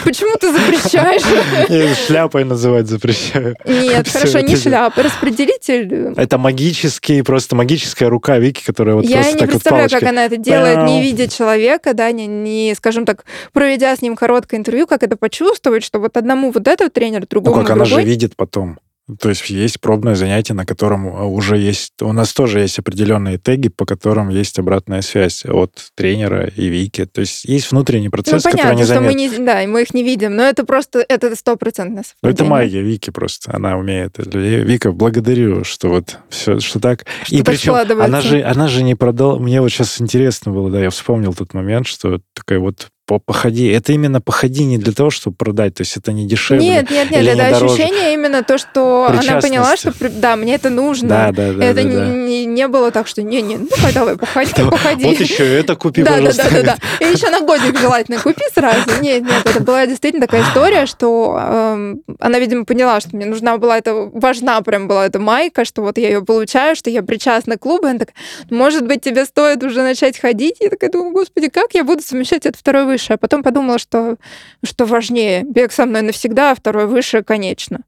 Speaker 1: Почему ты, запрещаешь? <laughs>
Speaker 3: Шляпой называть запрещаю.
Speaker 1: Нет, хорошо, не шляпа, распределитель.
Speaker 3: Это магический, просто магическая рука Вики, которая вот
Speaker 1: Я не представляю, как она это делает, не видя человека, да, не, скажем так, проведя с ним короткое интервью, как это почувствовать, что вот одному вот этот тренер,
Speaker 3: Ну
Speaker 1: другому
Speaker 3: как, она же видит потом. То есть есть пробное занятие, на котором а, уже есть... У нас тоже есть определенные теги, по которым есть обратная связь от тренера и Вики. То есть есть внутренний
Speaker 1: Ну,
Speaker 3: процесс, который
Speaker 1: понятно,
Speaker 3: не
Speaker 1: что мы не, да, и мы их не видим, но это просто, это стопроцентное
Speaker 3: Ну, это
Speaker 1: совпадение.
Speaker 3: магия Вики просто. Она умеет. это. И, Вика, благодарю, что вот все, что так. и
Speaker 1: так
Speaker 3: причем она же, она же не продала... Мне вот сейчас интересно было, да, я вспомнил тот момент, что такая вот по- походи. Это именно походи не для того, чтобы продать. То есть это не дешевле.
Speaker 1: Нет, нет, нет, это
Speaker 3: не дороже.
Speaker 1: ощущение именно то, что она поняла, что да, мне это нужно.
Speaker 3: Да, да, да.
Speaker 1: это
Speaker 3: да,
Speaker 1: не,
Speaker 3: да.
Speaker 1: не- не было так, что не-не, ну-ка давай, походи, <laughs>
Speaker 3: Да,
Speaker 1: походи.
Speaker 3: Вот еще это купи,
Speaker 1: да, да,
Speaker 3: пожалуйста.
Speaker 1: да, да, да. И еще на годик желательно купи сразу. Нет, нет, это была действительно такая история, что эм, она, видимо, поняла, что мне нужна была эта, важна прям была эта майка, что вот я ее получаю, что я причастна к клубу. Она такая, может быть, тебе стоит уже начать ходить? Я такая думаю, господи, как я буду совмещать это второе высшее? А потом подумала, что, что важнее, бег со мной навсегда, а второе высшее, конечно.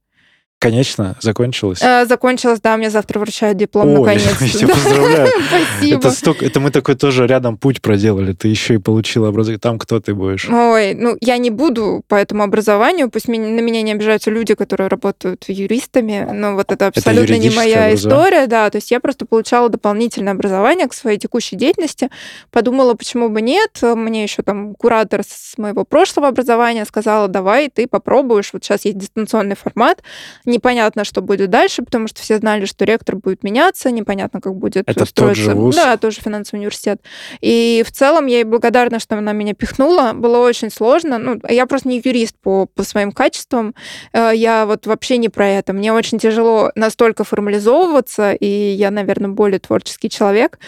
Speaker 3: Конечно, закончилось.
Speaker 1: Э, Закончилось, да, мне завтра вручают диплом,
Speaker 3: Ой, <laughs>
Speaker 1: наконец-то.
Speaker 3: я тебя
Speaker 1: Да.
Speaker 3: поздравляю. <laughs>
Speaker 1: Спасибо.
Speaker 3: Это, столько, это мы такой тоже рядом путь проделали. Ты еще и получила образование. Там кто ты будешь?
Speaker 1: Ой, ну я не буду по этому образованию, пусть меня- на меня не обижаются люди, которые работают юристами, но вот это абсолютно не
Speaker 3: юридическое
Speaker 1: моя история, да, то есть я просто получала дополнительное образование к своей текущей деятельности, подумала, почему бы нет, мне еще там куратор с моего прошлого образования сказала, давай ты попробуешь, вот сейчас есть дистанционный формат, непонятно, что будет дальше, потому что все знали, что ректор будет меняться, непонятно, как будет
Speaker 3: Это тот
Speaker 1: строиться.
Speaker 3: же вуз?
Speaker 1: Да, тоже финансовый университет. И в целом я ей благодарна, что она меня пихнула. Было очень сложно. Ну, я просто не юрист по, по своим качествам. Э, Я вот вообще не про это. Мне очень тяжело настолько формализовываться, и я, наверное, более творческий человек.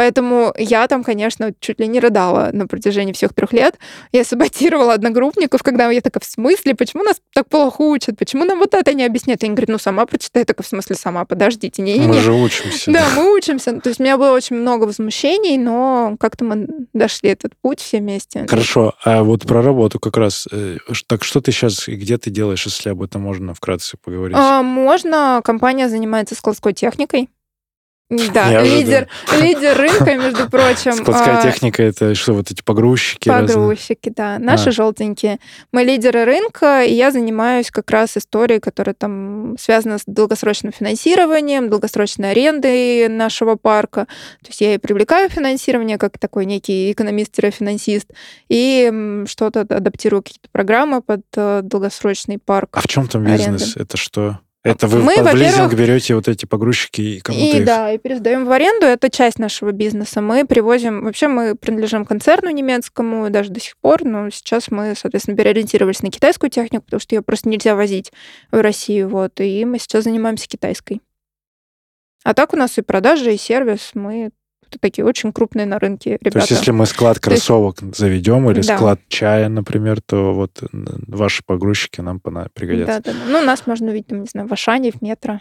Speaker 1: Поэтому я там, конечно, чуть ли не рыдала на протяжении всех трех лет. Я саботировала одногруппников, когда я такая, в смысле, почему нас так плохо учат? Почему нам вот это не объясняют? Они говорят, ну сама прочитай. Я такая, в смысле, сама, подождите, не, не,
Speaker 3: Мы
Speaker 1: не.
Speaker 3: же учимся.
Speaker 1: Да, <laughs> мы учимся. То есть у меня было очень много возмущений, но как-то мы дошли этот путь все вместе.
Speaker 3: Хорошо, а вот про работу как раз. э, Так что ты сейчас и где ты делаешь, если об этом можно вкратце поговорить?
Speaker 1: А, можно. Компания занимается складской техникой. Да,
Speaker 3: Неожиданно.
Speaker 1: лидер, лидер рынка, между <laughs> прочим.
Speaker 3: Складская
Speaker 1: А,
Speaker 3: техника это что, вот эти погрузчики разные?
Speaker 1: Погрузчики, да. Наши
Speaker 3: А.
Speaker 1: желтенькие. Мы лидеры рынка, и я занимаюсь как раз историей, которая там связана с долгосрочным финансированием, долгосрочной арендой нашего парка. То есть я и привлекаю финансирование как такой некий экономист-финансист, и что-то адаптирую какие-то программы под э, долгосрочный парк.
Speaker 3: А в чем там
Speaker 1: Аренды.
Speaker 3: бизнес? Это что? Это вы
Speaker 1: Мы,
Speaker 3: под лизинг берете вот эти погрузчики и кому-то
Speaker 1: И
Speaker 3: их...
Speaker 1: да, и пересдаем в аренду. Это часть нашего бизнеса. Мы привозим... Вообще мы принадлежим концерну немецкому даже до сих пор, но сейчас мы, соответственно, переориентировались на китайскую технику, потому что ее просто нельзя возить в Россию. Вот, и мы сейчас занимаемся китайской. А так у нас и продажи, и сервис. Мы такие очень крупные на рынке ребята.
Speaker 3: То есть, если мы склад
Speaker 1: То есть-
Speaker 3: кроссовок заведем или
Speaker 1: Да.
Speaker 3: склад чая, например, то вот н- ваши погрузчики нам пригодятся.
Speaker 1: Да, да. Ну, нас можно увидеть, не знаю, в Ашане, в метро.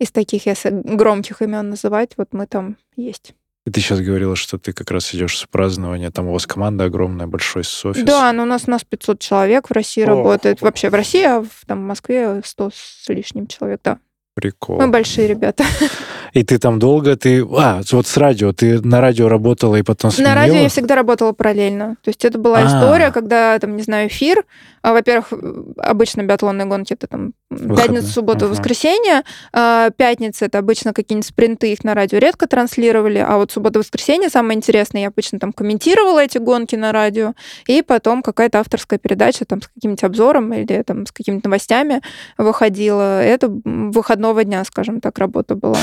Speaker 1: Из таких, если громких имен называть, вот мы там есть.
Speaker 3: И ты сейчас говорила, что ты как раз идешь с празднования, там у вас команда огромная, большой офис.
Speaker 1: Да, но у нас, у нас 500 человек в России
Speaker 3: О.
Speaker 1: работает. Вообще в России, а в, там, в Москве 100 с лишним человек, да.
Speaker 3: Прикол.
Speaker 1: Мы большие ребята.
Speaker 3: И ты там долго, ты... А, вот с радио, ты на радио работала и потом сменила?
Speaker 1: На радио я всегда работала параллельно. То есть это была
Speaker 3: А.
Speaker 1: история, когда, там, не знаю, эфир. а, Во-первых, обычно биатлонные гонки это там
Speaker 3: Выходные.
Speaker 1: пятница, суббота,
Speaker 3: Ага.
Speaker 1: воскресенье. А, Пятница это обычно какие-нибудь спринты, их на радио редко транслировали. А вот суббота, воскресенье самое интересное. Я обычно там комментировала эти гонки на радио. И потом какая-то авторская передача там с каким-нибудь обзором или там с какими-то новостями выходила. Это м, выходного дня, скажем так, работа была.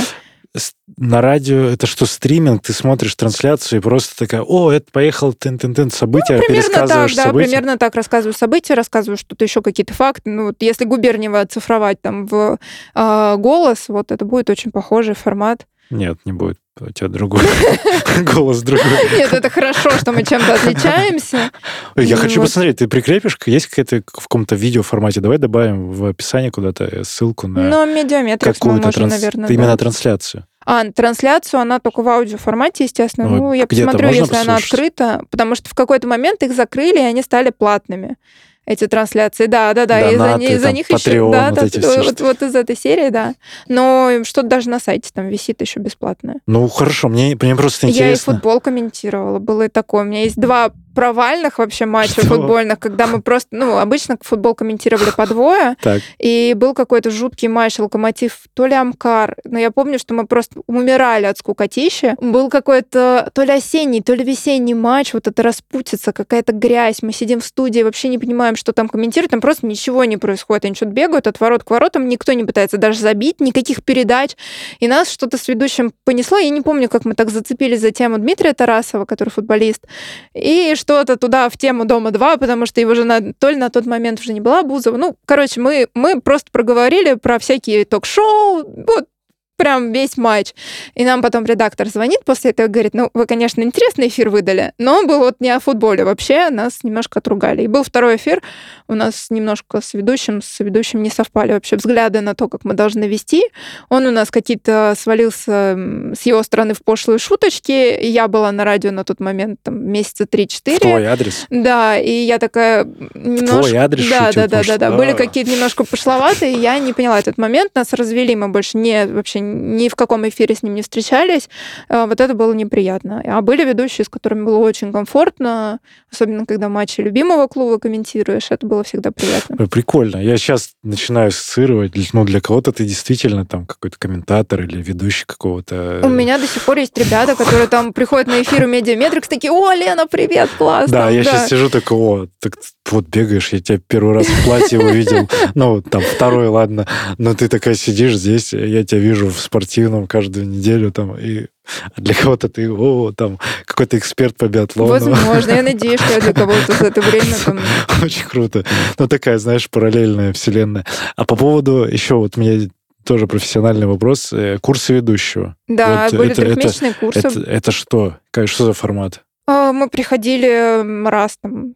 Speaker 3: на радио это что, стриминг? Ты смотришь трансляцию и просто такая, о, это поехал тын-тын-тын, события, ну,
Speaker 1: примерно так,
Speaker 3: события.
Speaker 1: Да, примерно так рассказываю события, рассказываю что-то еще, какие-то факты. Ну, вот если Губерниева оцифровать там в э, голос, вот это будет очень похожий формат.
Speaker 3: Нет, не будет. У тебя другой <laughs> голос другой.
Speaker 1: Нет, это хорошо, что мы чем-то отличаемся.
Speaker 3: Я хочу посмотреть, ты прикрепишь, есть какая-то в каком-то видеоформате? Давай добавим в описании куда-то ссылку на
Speaker 1: Ну, медиаметрикс мы можем, наверное,
Speaker 3: Именно трансляцию.
Speaker 1: А, трансляцию, она только в аудиоформате, естественно. Ну, ну я посмотрю, если она открыта, потому что в какой-то момент их закрыли, и они стали платными эти трансляции. Да, да, да.
Speaker 3: Донаты,
Speaker 1: и за,
Speaker 3: там,
Speaker 1: них
Speaker 3: Patreon,
Speaker 1: еще. Да,
Speaker 3: вот,
Speaker 1: да,
Speaker 3: эти все,
Speaker 1: вот, вот из этой серии, да. Но что-то даже на сайте там висит еще бесплатное.
Speaker 3: Ну, хорошо, мне, мне просто интересно.
Speaker 1: Я и футбол комментировала, было и такое. У меня есть два провальных вообще матчей Что? футбольных, когда мы просто, ну, обычно футбол комментировали <laughs> по двое,
Speaker 3: так.
Speaker 1: и был какой-то жуткий матч Локомотив, то ли Амкар, но я помню, что мы просто умирали от скукотища. Был какой-то то ли осенний, то ли весенний матч, вот это распутится, какая-то грязь, мы сидим в студии, вообще не понимаем, что там комментируют, там просто ничего не происходит, они что-то бегают от ворот к воротам, никто не пытается даже забить, никаких передач, и нас что-то с ведущим понесло, я не помню, как мы так зацепились за тему Дмитрия Тарасова, который футболист, и что-то туда в тему Дома-2, потому что его жена то ли на тот момент уже не была Бузова. Ну, короче, мы, мы просто проговорили про всякие ток-шоу, вот прям весь матч. И нам потом редактор звонит после этого и говорит, ну, вы, конечно, интересный эфир выдали, но он был вот не о футболе вообще, нас немножко отругали. И был второй эфир, у нас немножко с ведущим, с ведущим не совпали вообще взгляды на то, как мы должны вести. Он у нас какие-то свалился с его стороны в пошлые шуточки. Я была на радио на тот момент там месяца 3-4.
Speaker 3: В твой адрес?
Speaker 1: Да, и я такая немножко...
Speaker 3: В твой адрес
Speaker 1: Да, да, да,
Speaker 3: пошло.
Speaker 1: да, да. Были какие-то немножко пошловатые, я не поняла этот момент. Нас развели, мы больше не вообще ни в каком эфире с ним не встречались. Вот это было неприятно. А были ведущие, с которыми было очень комфортно, особенно когда матчи любимого клуба комментируешь. Это было всегда приятно.
Speaker 3: Прикольно. Я сейчас начинаю ассоциировать, ну, для кого-то ты действительно там какой-то комментатор или ведущий какого-то...
Speaker 1: У меня до сих пор есть ребята, которые там приходят на эфир у Медиаметрикс, такие, о, Лена, привет, классно.
Speaker 3: Да, я сейчас сижу такой, о, так вот бегаешь, я тебя первый раз в платье увидел, <laughs> ну, там, второй, ладно, но ты такая сидишь здесь, я тебя вижу в спортивном каждую неделю, там, и для кого-то ты, о, там, какой-то эксперт по биатлону.
Speaker 1: Возможно, я надеюсь, что я для кого-то за это время там... <laughs>
Speaker 3: Очень круто. Ну, такая, знаешь, параллельная вселенная. А по поводу еще вот мне тоже профессиональный вопрос. Курсы ведущего.
Speaker 1: Да,
Speaker 3: вот
Speaker 1: были
Speaker 3: это,
Speaker 1: трехмесячные
Speaker 3: это,
Speaker 1: курсы.
Speaker 3: Это, это что? Что за формат?
Speaker 1: Мы приходили раз, там,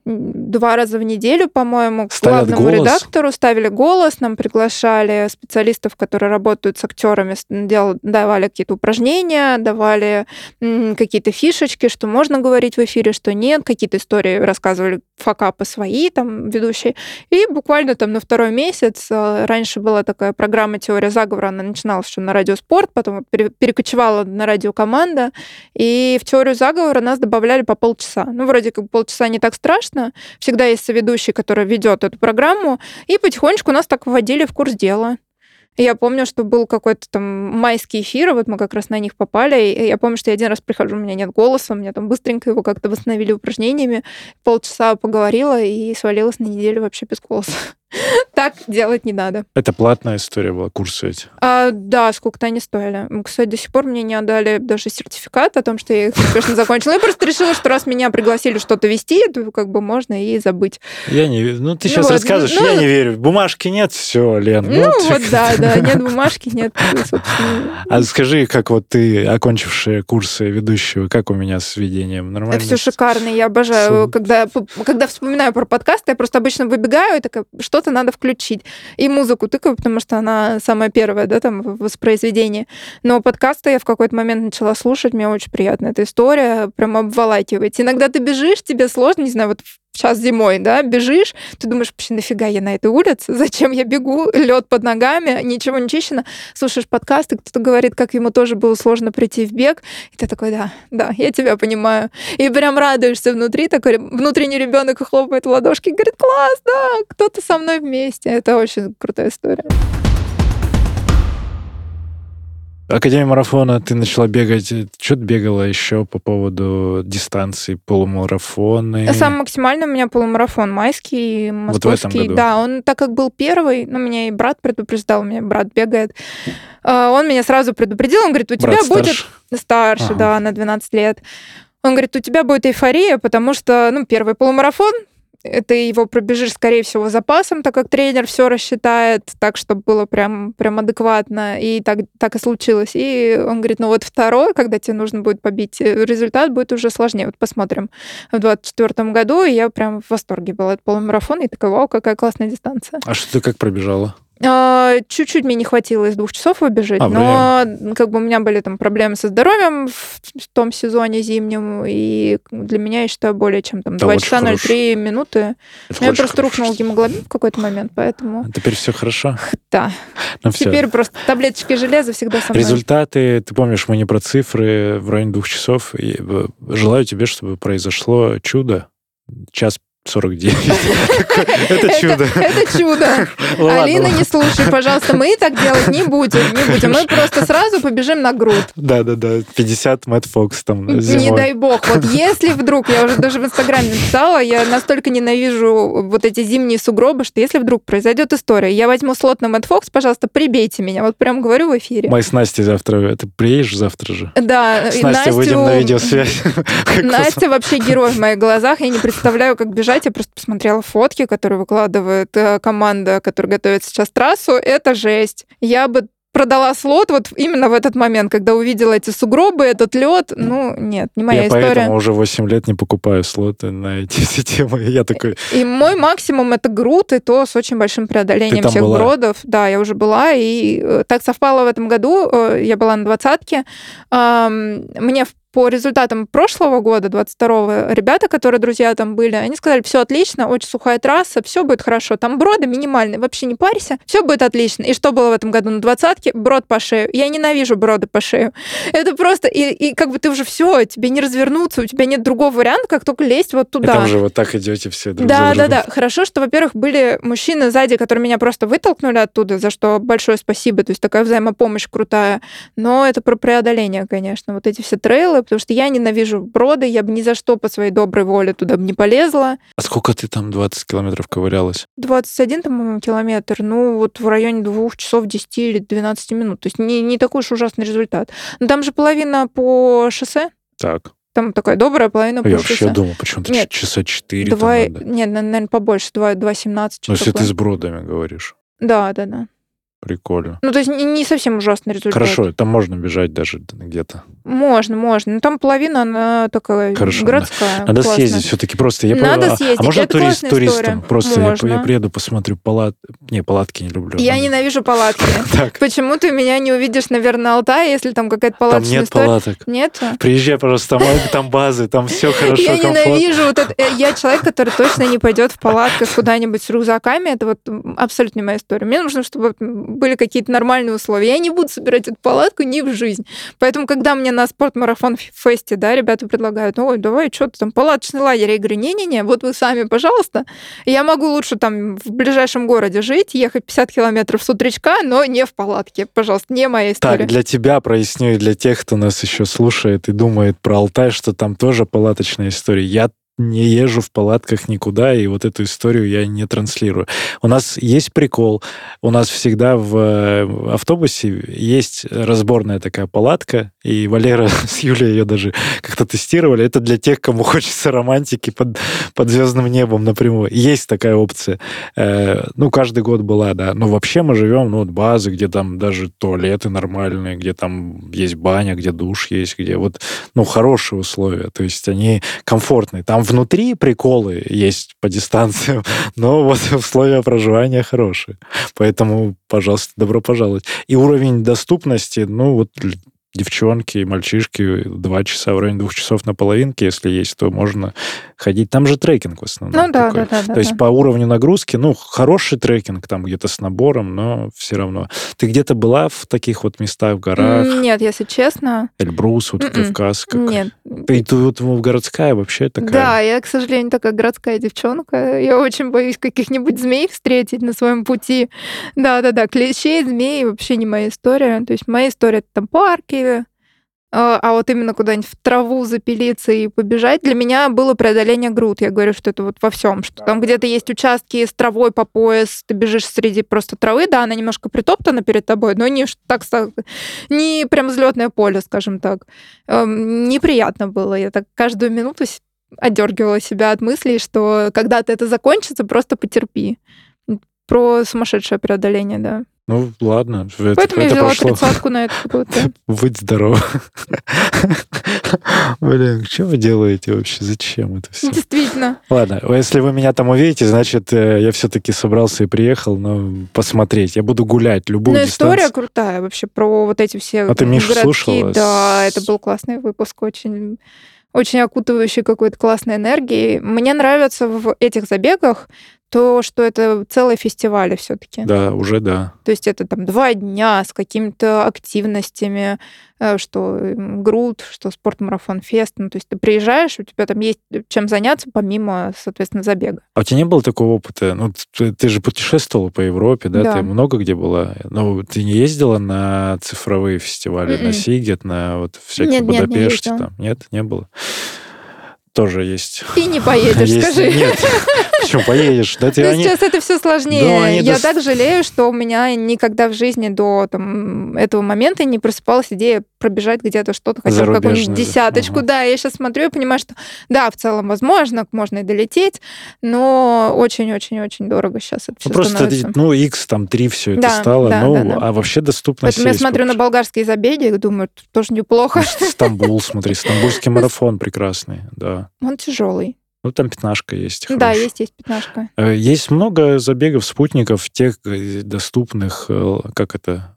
Speaker 1: два раза в неделю, по-моему, к
Speaker 3: Ставят
Speaker 1: главному
Speaker 3: голос?
Speaker 1: редактору, ставили голос, нам приглашали специалистов, которые работают с актерами, дел, давали какие-то упражнения, давали какие-то фишечки, что можно говорить в эфире, что нет, какие-то истории рассказывали, факапы свои, там, ведущие. И буквально там на второй месяц, э, раньше была такая программа «Теория заговора», она начиналась еще на радио «Спорт», потом пере- перекочевала на радио «Команда», и в «Теорию заговора» нас добавляли по полчаса. Ну, вроде как полчаса не так страшно. Всегда есть соведущий, который ведет эту программу. И потихонечку нас так вводили в курс дела. Я помню, что был какой-то там майский эфир, вот мы как раз на них попали. И я помню, что я один раз прихожу, у меня нет голоса, у меня там быстренько его как-то восстановили упражнениями. Полчаса поговорила и свалилась на неделю вообще без голоса. Так делать не надо.
Speaker 3: Это платная история была, курсы эти?
Speaker 1: А, да, сколько-то они стоили. Кстати, до сих пор мне не отдали даже сертификат о том, что я их <laughs> успешно закончила. Я просто решила, что раз меня пригласили что-то вести, то как бы можно и забыть.
Speaker 3: Я не верю. Ну, ты
Speaker 1: Ну
Speaker 3: сейчас
Speaker 1: вот,
Speaker 3: рассказываешь,
Speaker 1: ну,
Speaker 3: я не верю. Бумажки нет, все, Лен.
Speaker 1: Ну,
Speaker 3: ты-
Speaker 1: вот да, да, <laughs> нет бумажки, нет, собственно.
Speaker 3: А скажи, как вот ты, окончившая курсы ведущего, как у меня с ведением? Нормально?
Speaker 1: Все шикарно, я обожаю. Когда, когда вспоминаю про подкасты, я просто обычно выбегаю и такая, что-то надо включить. И музыку тыкаю, потому что она самая первая, да, там, в воспроизведении. Но подкасты я в какой-то момент начала слушать, мне очень приятно эта история, прям обволакивает. Иногда ты бежишь, тебе сложно, не знаю, вот сейчас зимой, да, бежишь, ты думаешь, вообще нафига я на этой улице, зачем я бегу, <laughs> лед под ногами, ничего не чищено, слушаешь подкасты, кто-то говорит, как ему тоже было сложно прийти в бег, и ты такой, да, да, я тебя понимаю. И прям радуешься внутри, такой внутренний ребенок хлопает в ладошки говорит, класс, да, кто-то со мной вместе. Это очень крутая история.
Speaker 3: Академия марафона, ты начала бегать. Что ты бегала еще по поводу дистанции, полумарафоны?
Speaker 1: Самый максимальный у меня полумарафон майский,
Speaker 3: Вот в этом
Speaker 1: московский.
Speaker 3: году?
Speaker 1: Да, он так как был первый, ну, меня и брат предупреждал, у меня брат бегает. А, Он меня сразу предупредил, он говорит, у тебя
Speaker 3: Брат
Speaker 1: будет
Speaker 3: старше?
Speaker 1: старше,
Speaker 3: Ага.
Speaker 1: да, на 12 лет. Он говорит, у тебя будет эйфория, потому что, ну, первый полумарафон, ты его пробежишь, скорее всего, запасом, так как тренер все рассчитает, так, чтобы было прям, прям адекватно, и так, так и случилось. И он говорит, ну вот второй, когда тебе нужно будет побить, э, результат будет уже сложнее. Вот посмотрим в 24 году, и я прям в восторге была от полумарафона, и такая, вау, какая классная дистанция.
Speaker 3: А что ты как пробежала?
Speaker 1: А, Чуть-чуть мне не хватило из двух часов выбежать,
Speaker 3: А,
Speaker 1: но как бы у меня были там проблемы со здоровьем в том сезоне зимнем, и для меня, я считаю, более чем там
Speaker 3: Да,
Speaker 1: 2
Speaker 3: очень
Speaker 1: часа
Speaker 3: хорошо.
Speaker 1: 03 минуты.
Speaker 3: Это
Speaker 1: У меня
Speaker 3: очень
Speaker 1: просто
Speaker 3: хорошо,
Speaker 1: рухнул гемоглобин в какой-то момент, поэтому
Speaker 3: Теперь все хорошо?
Speaker 1: да.
Speaker 3: Ну.
Speaker 1: Теперь просто таблеточки железа всегда со мной.
Speaker 3: Результаты, ты помнишь, мы не про цифры в районе двух часов. Э, желаю тебе, чтобы произошло чудо. Час 49. <laughs> Это чудо.
Speaker 1: Это чудо. <laughs> Алина, не слушай, пожалуйста, мы так делать не будем, не будем. Мы просто сразу побежим на грудь.
Speaker 3: Да-да-да, 50 Мэтт Фокс там
Speaker 1: Не дай бог. Вот если вдруг, я уже даже в Инстаграме написала, я настолько ненавижу вот эти зимние сугробы, что если вдруг произойдет история, я возьму слот на Мэтт Фокс, пожалуйста, прибейте меня. Вот прям говорю в эфире.
Speaker 3: Мы с Настей завтра... Ты приедешь завтра же?
Speaker 1: Да,
Speaker 3: С Настей выйдем на видеосвязь. <laughs>
Speaker 1: Настя вообще герой в моих глазах. Я не представляю, как бежать. Я просто посмотрела фотки, которые выкладывает э, команда, которая готовит сейчас трассу. Это жесть. Я бы продала слот вот именно в этот момент, когда увидела эти сугробы, этот лед. Ну, нет, не моя
Speaker 3: Я
Speaker 1: история.
Speaker 3: поэтому уже 8 лет не покупаю слоты на эти <laughs> все темы. Я такой,
Speaker 1: И мой максимум это груд, и то с очень большим преодолением всех
Speaker 3: была?
Speaker 1: бродов. Да, я уже была, и э, так совпало в этом году. э, Я была на двадцатке. Мне в- по результатам прошлого года, 22-го, ребята, которые друзья там были, они сказали, все отлично, очень сухая трасса, все будет хорошо. Там броды минимальные, вообще не парься, все будет отлично. И что было в этом году на двадцатке? Брод по шею. Я ненавижу броды по шею. Это просто, и, и как бы ты уже все, тебе не развернуться, у тебя нет другого варианта, как только лезть вот
Speaker 3: и
Speaker 1: туда.
Speaker 3: там же вот так идете все друг
Speaker 1: Да,
Speaker 3: за
Speaker 1: да, да. Хорошо, что, во-первых, были мужчины сзади, которые меня просто вытолкнули оттуда, за что большое спасибо. То есть такая взаимопомощь крутая. Но это про преодоление, конечно. Вот эти все трейлы, потому что я ненавижу броды, я бы ни за что по своей доброй воле туда бы не полезла.
Speaker 3: А сколько ты там 20 километров ковырялась?
Speaker 1: 21, по-моему, километр, ну, вот в районе двух часов 10 или 12 минут. То есть не, не такой уж ужасный результат. Но там же половина по шоссе,
Speaker 3: Так.
Speaker 1: там такая добрая половина по
Speaker 3: Я вообще думал, почему-то
Speaker 1: Нет.
Speaker 3: часа 4 там
Speaker 1: Два,
Speaker 3: надо.
Speaker 1: нет, наверное, побольше, 2, 2,17.
Speaker 3: Ну, если ты с бродами говоришь.
Speaker 1: Да, да, да.
Speaker 3: Прикольно.
Speaker 1: Ну, то есть не, совсем ужасный результат.
Speaker 3: Хорошо, там можно бежать даже где-то.
Speaker 1: Можно, можно. Но там половина, она такая
Speaker 3: Хорошо,
Speaker 1: городская.
Speaker 3: Надо
Speaker 1: классная.
Speaker 3: съездить все-таки просто. Я
Speaker 1: Надо
Speaker 3: про- а-
Speaker 1: съездить,
Speaker 3: А можно
Speaker 1: это
Speaker 3: турист, туристом?
Speaker 1: история.
Speaker 3: Просто я,
Speaker 1: Можно.
Speaker 3: я приеду, посмотрю палат... Не, палатки не люблю.
Speaker 1: Я
Speaker 3: Ну,
Speaker 1: ненавижу палатки. <laughs> Почему ты меня не увидишь, наверное, на Алтае, если там какая-то
Speaker 3: там
Speaker 1: палаточная
Speaker 3: нет
Speaker 1: история?
Speaker 3: палаток.
Speaker 1: Нет?
Speaker 3: Приезжай, пожалуйста, там, <laughs> там базы, там все хорошо,
Speaker 1: я ненавижу вот это. Э, Я человек, который точно не пойдет в палатках куда-нибудь с рюкзаками. Это вот абсолютно не моя история. Мне нужно, чтобы были какие-то нормальные условия. Я не буду собирать эту палатку ни в жизнь. Поэтому, когда мне на спортмарафон фесте, да, ребята предлагают, ой, давай, что ты там, палаточный лагерь. Я говорю, не-не-не, вот вы сами, пожалуйста. Я могу лучше там в ближайшем городе жить, ехать 50 километров с утречка, но не в палатке. Пожалуйста, не моя история.
Speaker 3: Так, для тебя проясню и для тех, кто нас еще слушает и думает про Алтай, что там тоже палаточная история. Я не езжу в палатках никуда, и вот эту историю я не транслирую. У нас есть прикол. У нас всегда в э, автобусе есть разборная такая палатка, и Валера <laughs> с Юлей ее даже как-то тестировали. Это для тех, кому <laughs> хочется романтики под, под звездным небом напрямую. Есть такая опция. Э, ну, каждый год была, да. Но вообще мы живем, ну, вот базы, где там даже туалеты нормальные, где там есть баня, где душ есть, где вот, ну, хорошие условия. То есть они комфортные. Там внутри приколы есть по дистанциям, <laughs> но вот условия проживания хорошие. Поэтому, пожалуйста, добро пожаловать. И уровень доступности, ну, вот девчонки и мальчишки два часа в районе двух часов на половинке, если есть, то можно ходить. Там же трекинг в основном.
Speaker 1: Ну да,
Speaker 3: такой.
Speaker 1: да, да, да.
Speaker 3: То есть
Speaker 1: да.
Speaker 3: по уровню нагрузки, ну, хороший трекинг там где-то с набором, но все равно. Ты где-то была в таких вот местах, в горах,
Speaker 1: Нет, если честно,
Speaker 3: Эльбрус, вот
Speaker 1: Мгм.
Speaker 3: Кавказ? как-
Speaker 1: Нет,
Speaker 3: И тут вот городская вообще такая.
Speaker 1: Да, я, к сожалению, такая городская девчонка. Я очень боюсь каких-нибудь змей встретить на своем пути. Да-да-да, клещей, змей вообще не моя история. То есть моя история это там парки, а, а вот именно куда-нибудь в траву запилиться и побежать, для меня было преодоление груд. Я говорю, что это вот во всем, что там где-то есть участки с травой по пояс, ты бежишь среди просто травы, да, она немножко притоптана перед тобой, но не так не прям взлетное поле, скажем так. Эм, неприятно было. Я так каждую минуту отдергивала себя от мыслей, что когда-то это закончится, просто потерпи. Про сумасшедшее преодоление, да.
Speaker 3: Ну, ладно.
Speaker 1: Это, Поэтому это я взяла прошло. тридцатку на этот год. <laughs>
Speaker 3: Будь здоров. Блин, что вы делаете вообще? Зачем это все?
Speaker 1: Действительно.
Speaker 3: Ладно, если вы меня там увидите, значит, э, я все-таки собрался и приехал, но посмотреть. Я буду гулять любую
Speaker 1: Ну, история крутая вообще про вот эти все
Speaker 3: А ты Мишу слушала?
Speaker 1: Да, это был классный выпуск, очень очень окутывающий какой-то классной энергией. Мне нравится в этих забегах то, что это целые фестивали все-таки.
Speaker 3: Да, уже да.
Speaker 1: То есть это там два дня с какими-то активностями, э, что груд, что спортмарафон фест. Ну, то есть ты приезжаешь, у тебя там есть чем заняться помимо, соответственно, забега.
Speaker 3: А у тебя не было такого опыта? Ну, ты, ты же путешествовала по Европе, да? да? Ты много где была. Но ты не ездила на цифровые фестивали, Mm-mm. на м-м. Сигет, на вот всякие нет, Будапеште? Нет, не там? Нет, не было? Тоже есть.
Speaker 1: И не поедешь, <laughs> скажи.
Speaker 3: Нет, Почему поедешь? Да,
Speaker 1: ты, ну, они... Сейчас это все сложнее. Да, Я до... так жалею, что у меня никогда в жизни до там, этого момента не просыпалась идея пробежать где-то что-то, хотя бы какую-нибудь десяточку. Ага. Да, я сейчас смотрю и понимаю, что да, в целом возможно, можно и долететь, но очень-очень-очень дорого сейчас это все
Speaker 3: ну, Просто,
Speaker 1: становится.
Speaker 3: ну, X там 3 все это да, стало, да, ну, да, да. а вообще доступность
Speaker 1: Поэтому я смотрю на болгарские забеги и думаю, тоже неплохо.
Speaker 3: Стамбул, смотри, <laughs> стамбульский марафон прекрасный, да.
Speaker 1: Он тяжелый.
Speaker 3: Ну, там пятнашка есть.
Speaker 1: Да, есть, есть пятнашка.
Speaker 3: Э, есть много забегов, спутников, тех э, доступных, э, как это,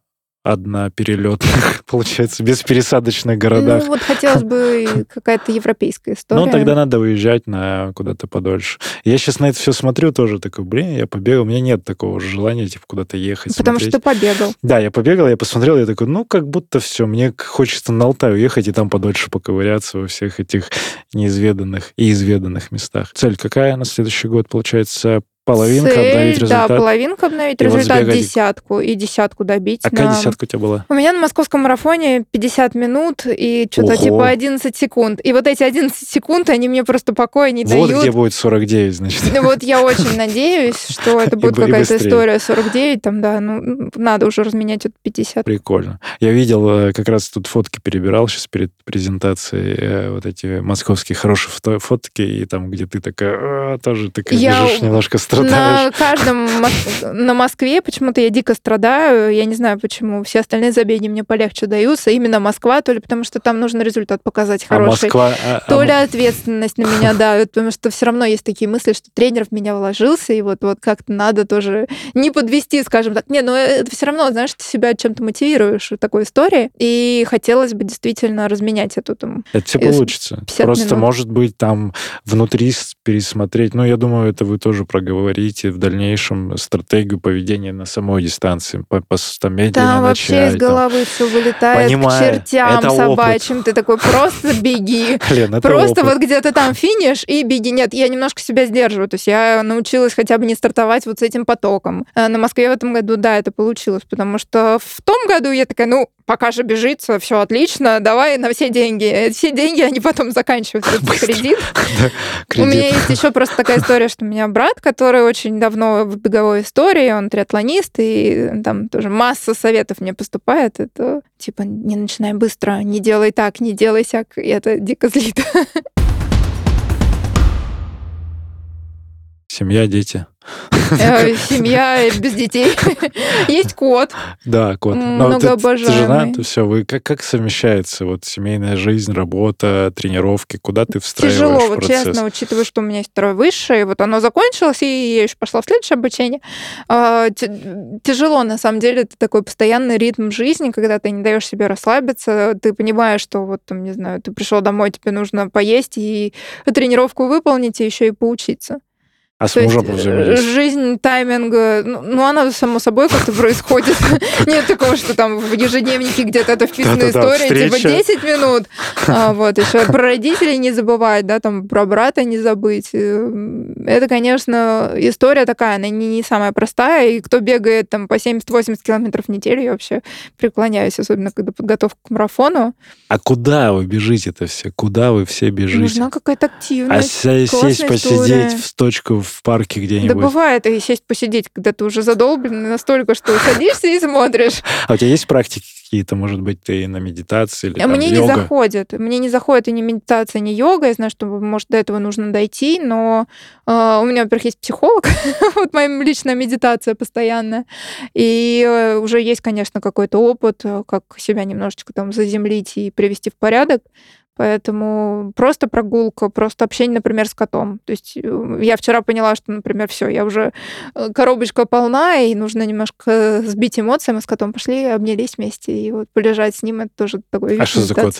Speaker 3: одноперелетных, <laughs> получается, без пересадочных городах.
Speaker 1: Ну, вот хотелось бы какая-то европейская история.
Speaker 3: Ну, тогда надо уезжать на куда-то подольше. Я сейчас на это все смотрю тоже, такой, блин, я побегал, у меня нет такого желания, типа, куда-то ехать,
Speaker 1: Потому
Speaker 3: смотреть.
Speaker 1: что ты побегал.
Speaker 3: Да, я побегал, я посмотрел, я такой, ну, как будто все, мне хочется на Алтай уехать и там подольше поковыряться во всех этих неизведанных и изведанных местах. Цель какая на следующий год, получается? Половинка Цель, обновить результат.
Speaker 1: Да, половинка обновить и результат, вот десятку, и десятку добить.
Speaker 3: А на... какая десятка у тебя была?
Speaker 1: У меня на московском марафоне 50 минут и что-то типа 11 секунд. И вот эти 11 секунд, они мне просто покоя не
Speaker 3: вот
Speaker 1: дают.
Speaker 3: Вот где будет 49, значит.
Speaker 1: Вот я очень надеюсь, что <laughs> это будет какая-то история 49, там, да, ну, надо уже разменять это 50.
Speaker 3: Прикольно. Я видел, э, как раз тут фотки перебирал сейчас перед презентацией, э, вот эти московские хорошие фотки, и там, где ты такая, «А, тоже такая бежишь немножко страшно
Speaker 1: страдаешь. На каждом на Москве почему-то я дико страдаю. Я не знаю, почему. Все остальные забеги мне полегче даются. Именно Москва, то ли потому что там нужно результат показать а хороший. А Москва, а, то а... ли ответственность на меня <laughs> давит, потому что все равно есть такие мысли, что тренер в меня вложился, и вот, вот как-то надо тоже не подвести, скажем так. Не, но это все равно, знаешь, ты себя чем-то мотивируешь в такой истории, и хотелось бы действительно разменять эту там...
Speaker 3: Это все получится. Просто, минут. может быть, там внутри пересмотреть. Ну, я думаю, это вы тоже проговорите говорите в дальнейшем стратегию поведения на самой дистанции, по, по там, медленно Там
Speaker 1: вообще
Speaker 3: начать,
Speaker 1: из головы там. все вылетает Понимаю, к чертям это собачьим. Опыт. Ты такой, просто беги. <laughs> Лен, просто опыт. вот где-то там финиш и беги. Нет, я немножко себя сдерживаю. То есть я научилась хотя бы не стартовать вот с этим потоком. А на Москве в этом году, да, это получилось, потому что в том году я такая, ну, пока же бежится, все отлично, давай на все деньги. Все деньги, они потом заканчиваются. <laughs> Кредит. У меня есть еще просто такая история, что у меня брат, который очень давно в беговой истории, он триатлонист, и там тоже масса советов мне поступает. Это типа не начинай быстро, не делай так, не делай сяк. И это дико злит. <laughs>
Speaker 3: Семья, дети.
Speaker 1: Э, <laughs> семья без детей. <laughs> Есть кот.
Speaker 3: Да, кот.
Speaker 1: Многообожаемый.
Speaker 3: Жена, то все. Вы как, как совмещается вот семейная жизнь, работа, тренировки? Куда ты встраиваешь
Speaker 1: Тяжело, вот честно, учитывая, что у меня есть второе высшее, вот оно закончилось, и я еще пошла в следующее обучение. А, тяжело, на самом деле, это такой постоянный ритм жизни, когда ты не даешь себе расслабиться, ты понимаешь, что вот, там, не знаю, ты пришел домой, тебе нужно поесть и тренировку выполнить, и еще и поучиться.
Speaker 3: А с
Speaker 1: То есть,
Speaker 3: мужем
Speaker 1: э,
Speaker 3: взаимодействие?
Speaker 1: жизнь, тайминг, э, ну, ну, она само собой как-то происходит. <laughs> Нет такого, что там в ежедневнике где-то это
Speaker 3: Да-да-да,
Speaker 1: история, типа
Speaker 3: встреча.
Speaker 1: 10 минут. <laughs> А, Вот, еще про родителей не забывать, да, там про брата не забыть. Э, Это, конечно, история такая, она не, не самая простая, и кто бегает там по 70-80 километров в неделю, я вообще преклоняюсь, особенно когда подготовка к марафону.
Speaker 3: А куда вы бежите-то все? Куда вы все бежите?
Speaker 1: Нужна какая-то
Speaker 3: А
Speaker 1: активность.
Speaker 3: се- сесть, посидеть в точку в парке
Speaker 1: Да
Speaker 3: где-нибудь?
Speaker 1: бывает, и сесть посидеть, когда ты уже задолбленный настолько, что садишься и смотришь.
Speaker 3: А у тебя есть практики какие-то, может быть, ты на медитации или
Speaker 1: А
Speaker 3: там,
Speaker 1: мне не
Speaker 3: йога?
Speaker 1: заходит. Мне не заходит и ни медитация, ни йога. Я знаю, что, может, до этого нужно дойти, но э, у меня, во-первых, есть психолог, <laughs> вот моя личная медитация постоянная. И э, уже есть, конечно, какой-то опыт, э, как себя немножечко там заземлить и привести в порядок. Поэтому просто прогулка, просто общение, например, с котом. То есть э, я вчера поняла, что, например, все, я уже э, коробочка полна, и нужно немножко сбить эмоции. Мы с котом пошли, обнялись вместе, и вот полежать с ним, это тоже такой вид
Speaker 3: А что за кот?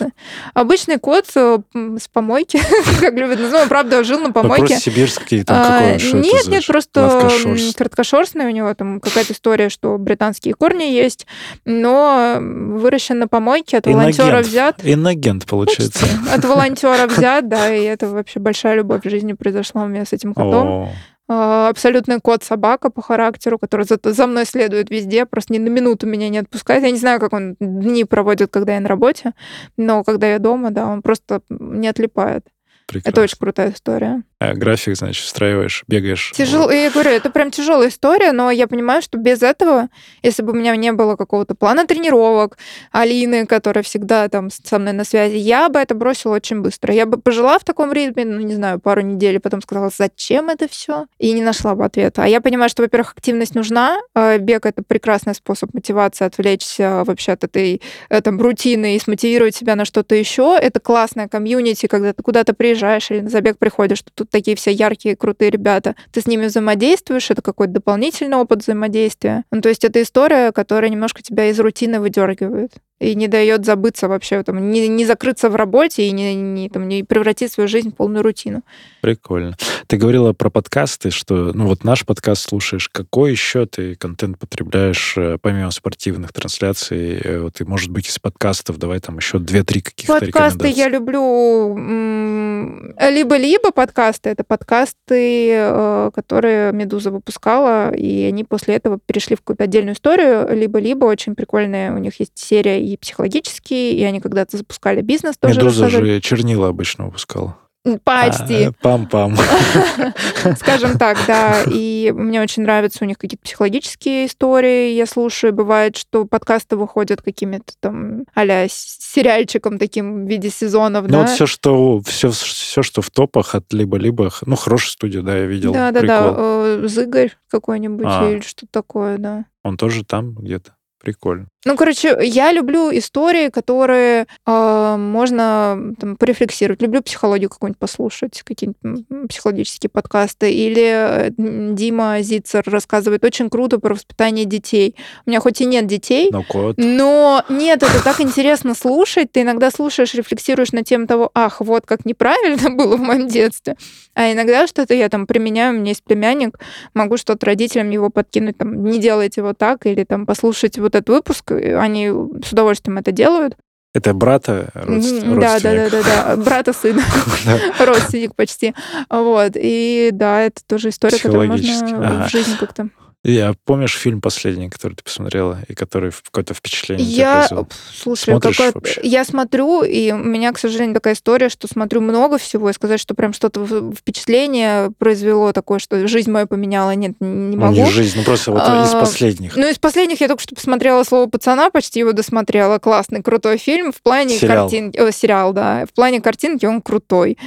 Speaker 1: Обычный кот э, с помойки, <laughs> как любят называть. Он, правда, жил на
Speaker 3: Ну,
Speaker 1: помойке.
Speaker 3: просто сибирский, там
Speaker 1: А,
Speaker 3: какой,
Speaker 1: Нет, нет, просто краткошерстный у него там какая-то история, что британские корни есть, но выращен на помойке, от волонтера взят.
Speaker 3: Инагент, получается. <laughs>
Speaker 1: От волонтера взят, да, и это вообще большая любовь в жизни произошла у меня с этим котом. А, Абсолютный кот-собака по характеру, который за, за мной следует везде, просто ни на минуту меня не отпускает. Я не знаю, как он дни проводит, когда я на работе, но когда я дома, да, он просто не отлипает. Это
Speaker 3: прекрасно.
Speaker 1: очень крутая история.
Speaker 3: А график, значит, встраиваешь, бегаешь.
Speaker 1: Тяжело, я говорю, это прям тяжелая история, но я понимаю, что без этого, если бы у меня не было какого-то плана тренировок, Алины, которая всегда там со мной на связи, я бы это бросила очень быстро. Я бы пожила в таком ритме, ну, не знаю, пару недель, потом сказала, зачем это все? И не нашла бы ответа. А я понимаю, что, во-первых, активность нужна. э, Бег — это прекрасный способ мотивации, отвлечься вообще от этой э, там рутины и смотивировать себя на что-то еще. Это классная комьюнити, когда ты куда-то приезжаешь или на забег приходишь, тут такие все яркие, крутые ребята. Ты с ними взаимодействуешь, это какой-то дополнительный опыт взаимодействия. Ну, то есть это история, которая немножко тебя из рутины выдергивает и не дает забыться вообще, там, не, не закрыться в работе и не, не, там, не превратить свою жизнь в полную рутину.
Speaker 3: Прикольно. Ты говорила про подкасты, что, ну вот наш подкаст слушаешь. Какой еще ты контент потребляешь, э, помимо спортивных трансляций? э, Вот, и, может быть, из подкастов давай там еще две-три каких-то
Speaker 1: Подкасты я люблю м, либо-либо подкасты. Это подкасты, э, которые Медуза выпускала, и они после этого перешли в какую-то отдельную историю. Либо-либо очень прикольная. У них есть серия и психологические, и они когда-то запускали бизнес тоже.
Speaker 3: Медуза же чернила обычно выпускала.
Speaker 1: Почти.
Speaker 3: А, Пам-пам. <laughs>
Speaker 1: Скажем так, да. И мне очень нравятся у них какие-то психологические истории. Я слушаю. Бывает, что подкасты выходят какими-то там а сериальчиком таким в виде сезонов,
Speaker 3: Ну
Speaker 1: да.
Speaker 3: вот все, что все, все, что в топах от либо-либо, ну, хорошая студия, да, я видел.
Speaker 1: Да, да,
Speaker 3: Прикол.
Speaker 1: да. э, Зыгорь какой-нибудь
Speaker 3: А.
Speaker 1: или что-то такое, да.
Speaker 3: Он тоже там где-то. Прикольно.
Speaker 1: Ну, короче, я люблю истории, которые э, можно там, порефлексировать. Люблю психологию какую-нибудь послушать, какие-нибудь психологические подкасты. Или Дима Зицер рассказывает очень круто про воспитание детей. У меня хоть и нет детей,
Speaker 3: Но кот.
Speaker 1: но нет, это так интересно слушать. Ты иногда слушаешь, рефлексируешь на тему того, ах, вот как неправильно <laughs> было в моем детстве. А иногда что-то я там применяю, у меня есть племянник, могу что-то родителям его подкинуть, там, не делайте вот так, или там послушать вот этот выпуск, они с удовольствием это делают.
Speaker 3: Это брата родс-
Speaker 1: М, Да, да, да,
Speaker 3: родственник.
Speaker 1: да, да. Брата сына, <laughs> родственник почти. Вот. И да, это тоже история, которую можно в жизни как-то.
Speaker 3: Я помнишь фильм последний, который ты посмотрела, и который какое-то впечатление тебя
Speaker 1: Я,
Speaker 3: произвел?
Speaker 1: слушай,
Speaker 3: Смотришь вообще?
Speaker 1: я смотрю, и у меня, к сожалению, такая история, что смотрю много всего, и сказать, что прям что-то впечатление произвело такое, что жизнь мою поменяла, нет, не
Speaker 3: Ну,
Speaker 1: могу.
Speaker 3: не жизнь, ну просто вот из
Speaker 1: А,
Speaker 3: последних.
Speaker 1: Ну, из последних я только что посмотрела «Слово пацана», почти его досмотрела. Классный, крутой фильм. В плане
Speaker 3: Сериал.
Speaker 1: картинки... о, сериал, да. В плане картинки он крутой.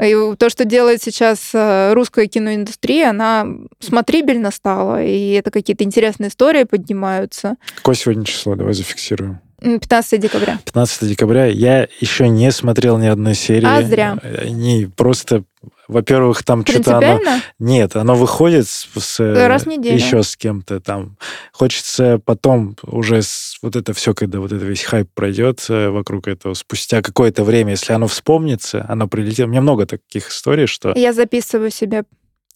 Speaker 1: И то, что делает сейчас э, русская киноиндустрия, она смотрибельно стала, и это какие-то интересные истории поднимаются.
Speaker 3: Какое сегодня число? Давай зафиксируем.
Speaker 1: М, 15 декабря.
Speaker 3: 15 декабря. Я еще не смотрел ни одной серии.
Speaker 1: А зря.
Speaker 3: Они просто, во-первых, там что-то оно... Нет, оно выходит с, с, э,
Speaker 1: Раз в неделю.
Speaker 3: еще с кем-то там. Хочется потом уже с, вот это все, когда вот это весь хайп пройдет э, вокруг этого, спустя какое-то время, если оно вспомнится, оно прилетело. У меня много таких историй, что
Speaker 1: Я записываю себе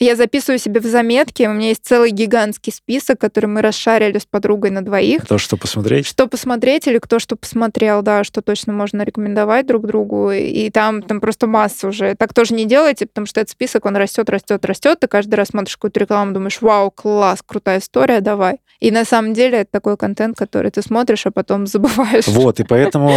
Speaker 1: Я записываю себе в заметки. У меня есть целый гигантский список, который мы расшарили с подругой на двоих.
Speaker 3: То, что посмотреть?
Speaker 1: Что посмотреть или кто что посмотрел, да, что точно можно рекомендовать друг другу. И там, там просто масса уже. Так тоже не делайте, потому что этот список, он растет, растет, растет. Ты каждый раз смотришь какую-то рекламу, думаешь, вау, класс, крутая история, давай. И на самом деле это такой контент, который ты смотришь, а потом <laughs> забываешь.
Speaker 3: Вот, и поэтому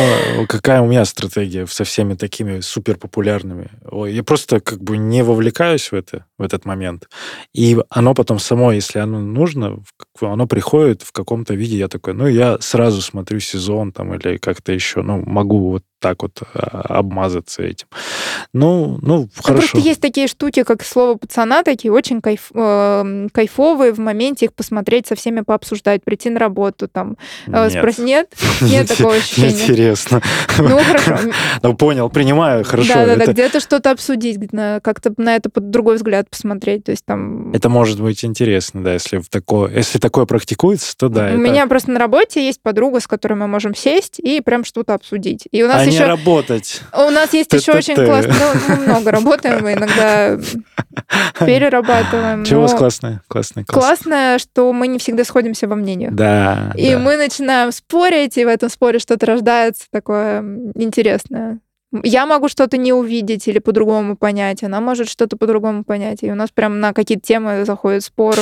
Speaker 3: какая у меня стратегия со всеми такими суперпопулярными. Ой, я просто как бы не вовлекаюсь в это, в этот момент. И оно потом само, если оно нужно, оно приходит в каком-то виде, я такой, ну, я сразу смотрю сезон там или как-то еще, ну, могу вот так вот а, обмазаться этим. Ну, ну, хорошо.
Speaker 1: Просто есть такие штуки, как слово пацана, такие очень кайф, э, кайфовые в моменте их посмотреть, со всеми пообсуждать, прийти на работу, там, э, спросить. Нет? Нет такого ощущения?
Speaker 3: Интересно.
Speaker 1: Ну, хорошо. <laughs>
Speaker 3: Ну, понял, принимаю, хорошо.
Speaker 1: Да-да-да, где-то что-то обсудить, как-то на это под другой взгляд посмотреть, то есть там...
Speaker 3: Это может быть интересно, да, если, в такое, если такое практикуется, то да. У
Speaker 1: меня просто на работе есть подруга, с которой мы можем сесть и прям что-то обсудить. И у нас
Speaker 3: а
Speaker 1: еще...
Speaker 3: не работать.
Speaker 1: У нас есть еще очень классно... Ну, мы много работаем, мы иногда перерабатываем.
Speaker 3: Чего у вас классное? Классное,
Speaker 1: классное, что мы не всегда сходимся во мнениях.
Speaker 3: Да.
Speaker 1: И мы начинаем спорить, и в этом споре что-то рождается такое интересное. Я могу что-то не увидеть или по-другому понять, она может что-то по-другому понять. И у нас прям на какие-то темы заходят споры.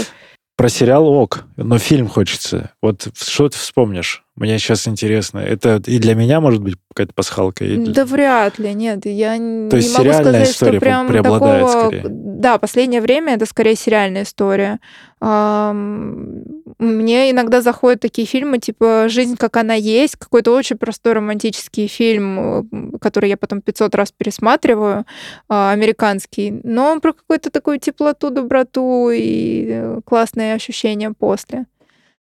Speaker 3: Про сериал ок, но фильм хочется. Вот что ты вспомнишь? Мне сейчас интересно. Это и для меня может быть какая-то пасхалка? И
Speaker 1: для... Да вряд ли, нет. Я
Speaker 3: То
Speaker 1: не
Speaker 3: есть
Speaker 1: могу сказать,
Speaker 3: история
Speaker 1: что прям
Speaker 3: преобладает
Speaker 1: такого...
Speaker 3: скорее?
Speaker 1: Да, последнее время это скорее сериальная история. Мне иногда заходят такие фильмы, типа «Жизнь, как она есть», какой-то очень простой романтический фильм, который я потом 500 раз пересматриваю, а, американский, но он про какую-то такую теплоту, доброту и э, классные ощущения после.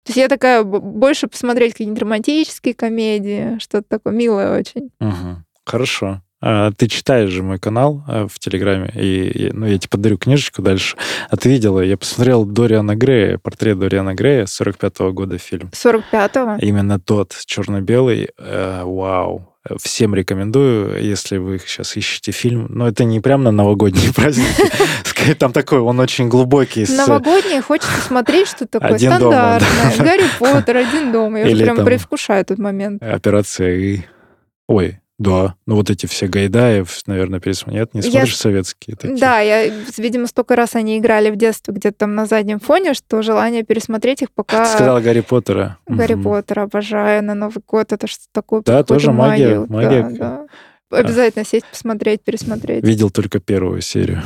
Speaker 1: То есть я такая больше посмотреть какие-нибудь романтические комедии, что-то такое милое очень.
Speaker 3: Угу. Хорошо. А, ты читаешь же мой канал а, в Телеграме, и, ну, я тебе подарю книжечку дальше. А ты видела, я посмотрел Дориана Грея, портрет Дориана Грея, 45-го года фильм.
Speaker 1: 45-го?
Speaker 3: Именно тот, черно-белый. Э, вау. Всем рекомендую, если вы сейчас ищете фильм. Но это не прям на новогодние <laughs> праздники. Там такой, он очень глубокий.
Speaker 1: Новогодние хочется смотреть, что такое стандартное. Гарри Поттер, один дом. Я уже прям предвкушаю этот момент.
Speaker 3: Операция И. Ой, да, ну вот эти все Гайдаев, наверное, пересмотрел. Нет, не смотришь я... советские такие?
Speaker 1: Да, я, видимо, столько раз они играли в детстве где-то там на заднем фоне, что желание пересмотреть их пока...
Speaker 3: Ты сказала Гарри Поттера.
Speaker 1: Гарри угу. Поттера обожаю на Новый год, это что такое?
Speaker 3: Да, тоже магия. магия.
Speaker 1: Да, да. Обязательно сесть, посмотреть, пересмотреть.
Speaker 3: Видел только первую серию.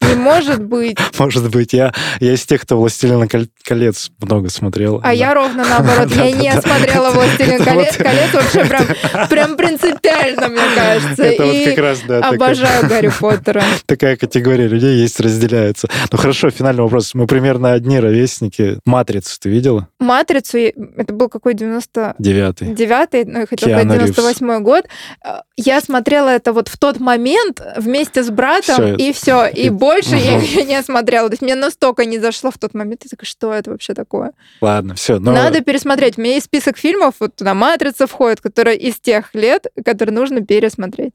Speaker 1: Не может быть. <laughs>
Speaker 3: Может быть. Я, я из тех, кто «Властелина колец» много смотрел.
Speaker 1: А да. я ровно наоборот. Я <laughs> не смотрела «Властелин колец». Колец вообще <laughs> прям, прям принципиально, мне кажется.
Speaker 3: Это вот как раз, да.
Speaker 1: Обожаю Гарри Поттера.
Speaker 3: Такая категория людей есть, разделяется. Ну хорошо, финальный вопрос. Мы примерно одни ровесники. «Матрицу» ты видела?
Speaker 1: «Матрицу» это был какой 90...
Speaker 3: Девятый.
Speaker 1: Девятый, ну я хотела сказать 98 год. Я смотрела это вот в тот момент вместе с братом, и все. И больше я ее не смотрела. То есть мне настолько не зашло в тот момент. Я такая, что это вообще такое?
Speaker 3: Ладно, все. Но...
Speaker 1: Надо пересмотреть. У меня есть список фильмов, вот туда «Матрица» входит, которая из тех лет, которые нужно пересмотреть.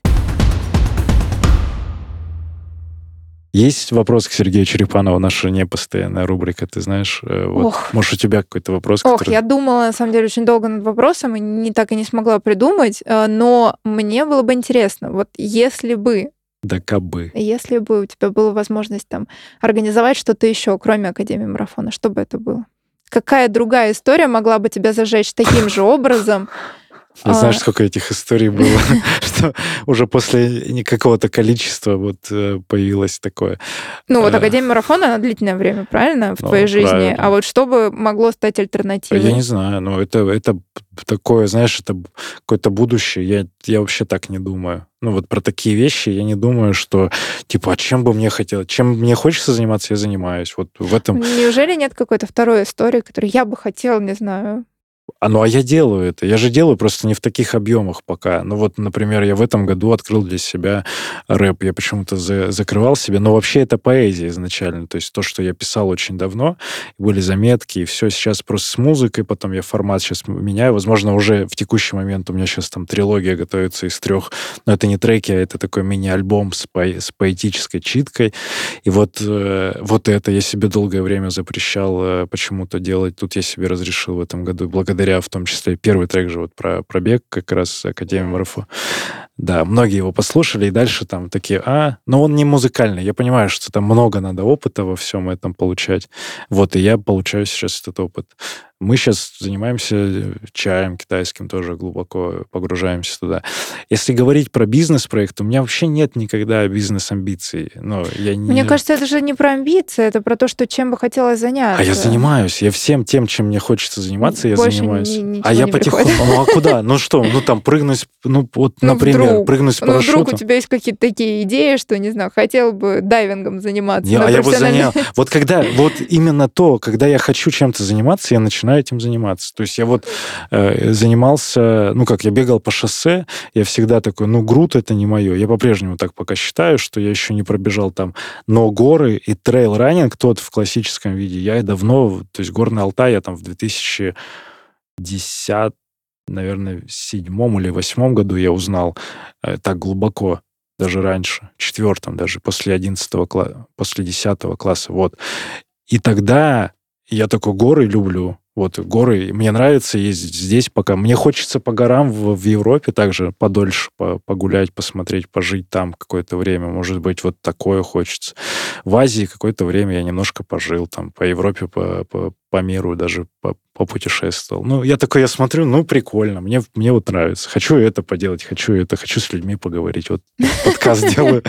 Speaker 3: Есть вопрос к Сергею Черепанову, наша непостоянная рубрика, ты знаешь? Э, вот, Ох. Может, у тебя какой-то вопрос?
Speaker 1: Ох, который... я думала, на самом деле, очень долго над вопросом, и не так и не смогла придумать, э, но мне было бы интересно, вот если бы
Speaker 3: да кабы.
Speaker 1: Если бы у тебя была возможность там организовать что-то еще, кроме Академии марафона, что бы это было? Какая другая история могла бы тебя зажечь таким же образом?
Speaker 3: Знаешь, а. сколько этих историй было, <laughs> <laughs> что уже после какого-то количества вот э, появилось такое.
Speaker 1: Ну вот э, Академия марафона, она длительное время, правильно, в ну, твоей жизни? А вот что бы могло стать альтернативой?
Speaker 3: Я не знаю, но это, это такое, знаешь, это какое-то будущее. Я, я вообще так не думаю. Ну вот про такие вещи я не думаю, что типа, а чем бы мне хотелось, чем мне хочется заниматься, я занимаюсь. Вот в этом...
Speaker 1: Неужели нет какой-то второй истории, которую я бы хотела, не знаю,
Speaker 3: А, ну, а я делаю это. Я же делаю просто не в таких объемах пока. Ну, вот, например, я в этом году открыл для себя рэп. Я почему-то за, закрывал себе. Но вообще это поэзия изначально. То есть то, что я писал очень давно, были заметки, и все сейчас просто с музыкой. Потом я формат сейчас меняю. Возможно, уже в текущий момент у меня сейчас там трилогия готовится из трех. Но это не треки, а это такой мини-альбом с, по, с поэтической читкой. И вот, э, вот это я себе долгое время запрещал э, почему-то делать. Тут я себе разрешил в этом году. Благодаря благодаря в том числе первый трек же вот про пробег как раз Академия Марафон. Да, многие его послушали, и дальше там такие, а, но он не музыкальный. Я понимаю, что там много надо опыта во всем этом получать. Вот, и я получаю сейчас этот опыт. Мы сейчас занимаемся э, чаем китайским, тоже глубоко погружаемся туда. Если говорить про бизнес-проект, у меня вообще нет никогда бизнес-амбиций. Но я не...
Speaker 1: Мне кажется, это же не про амбиции, это про то, что чем бы хотелось заняться.
Speaker 3: А я занимаюсь. Я всем тем, чем мне хочется заниматься, я
Speaker 1: Больше
Speaker 3: занимаюсь.
Speaker 1: ни-
Speaker 3: а я потихоньку... Ну а куда? Ну что? Ну там прыгнуть, ну вот,
Speaker 1: Ну,
Speaker 3: например,
Speaker 1: вдруг.
Speaker 3: прыгнуть с
Speaker 1: Ну, вдруг
Speaker 3: парашютом.
Speaker 1: у тебя есть какие-то такие идеи, что, не знаю, хотел бы дайвингом заниматься.
Speaker 3: Не, а я бы занял. Вот когда, вот именно то, когда я хочу чем-то заниматься, я начинаю этим заниматься. То есть я вот э, занимался, ну как, я бегал по шоссе, я всегда такой, ну грунт это не мое. Я по-прежнему так пока считаю, что я еще не пробежал там. Но горы и трейл-раннинг, тот в классическом виде, я давно, то есть Горный Алтай, я там в 2010 наверное, седьмом или восьмом году я узнал э, так глубоко, даже раньше, в четвертом даже, после одиннадцатого класса, после десятого класса, вот. И тогда я такой горы люблю, вот горы, мне нравится ездить здесь пока. Мне хочется по горам в, в Европе также подольше по- погулять, посмотреть, пожить там какое-то время. Может быть, вот такое хочется. В Азии какое-то время я немножко пожил там, по Европе, по, по, по миру даже по- попутешествовал. Ну, я такой, я смотрю, ну, прикольно, мне, мне вот нравится. Хочу это поделать, хочу это, хочу с людьми поговорить. Вот подкаст <laughs> делаю.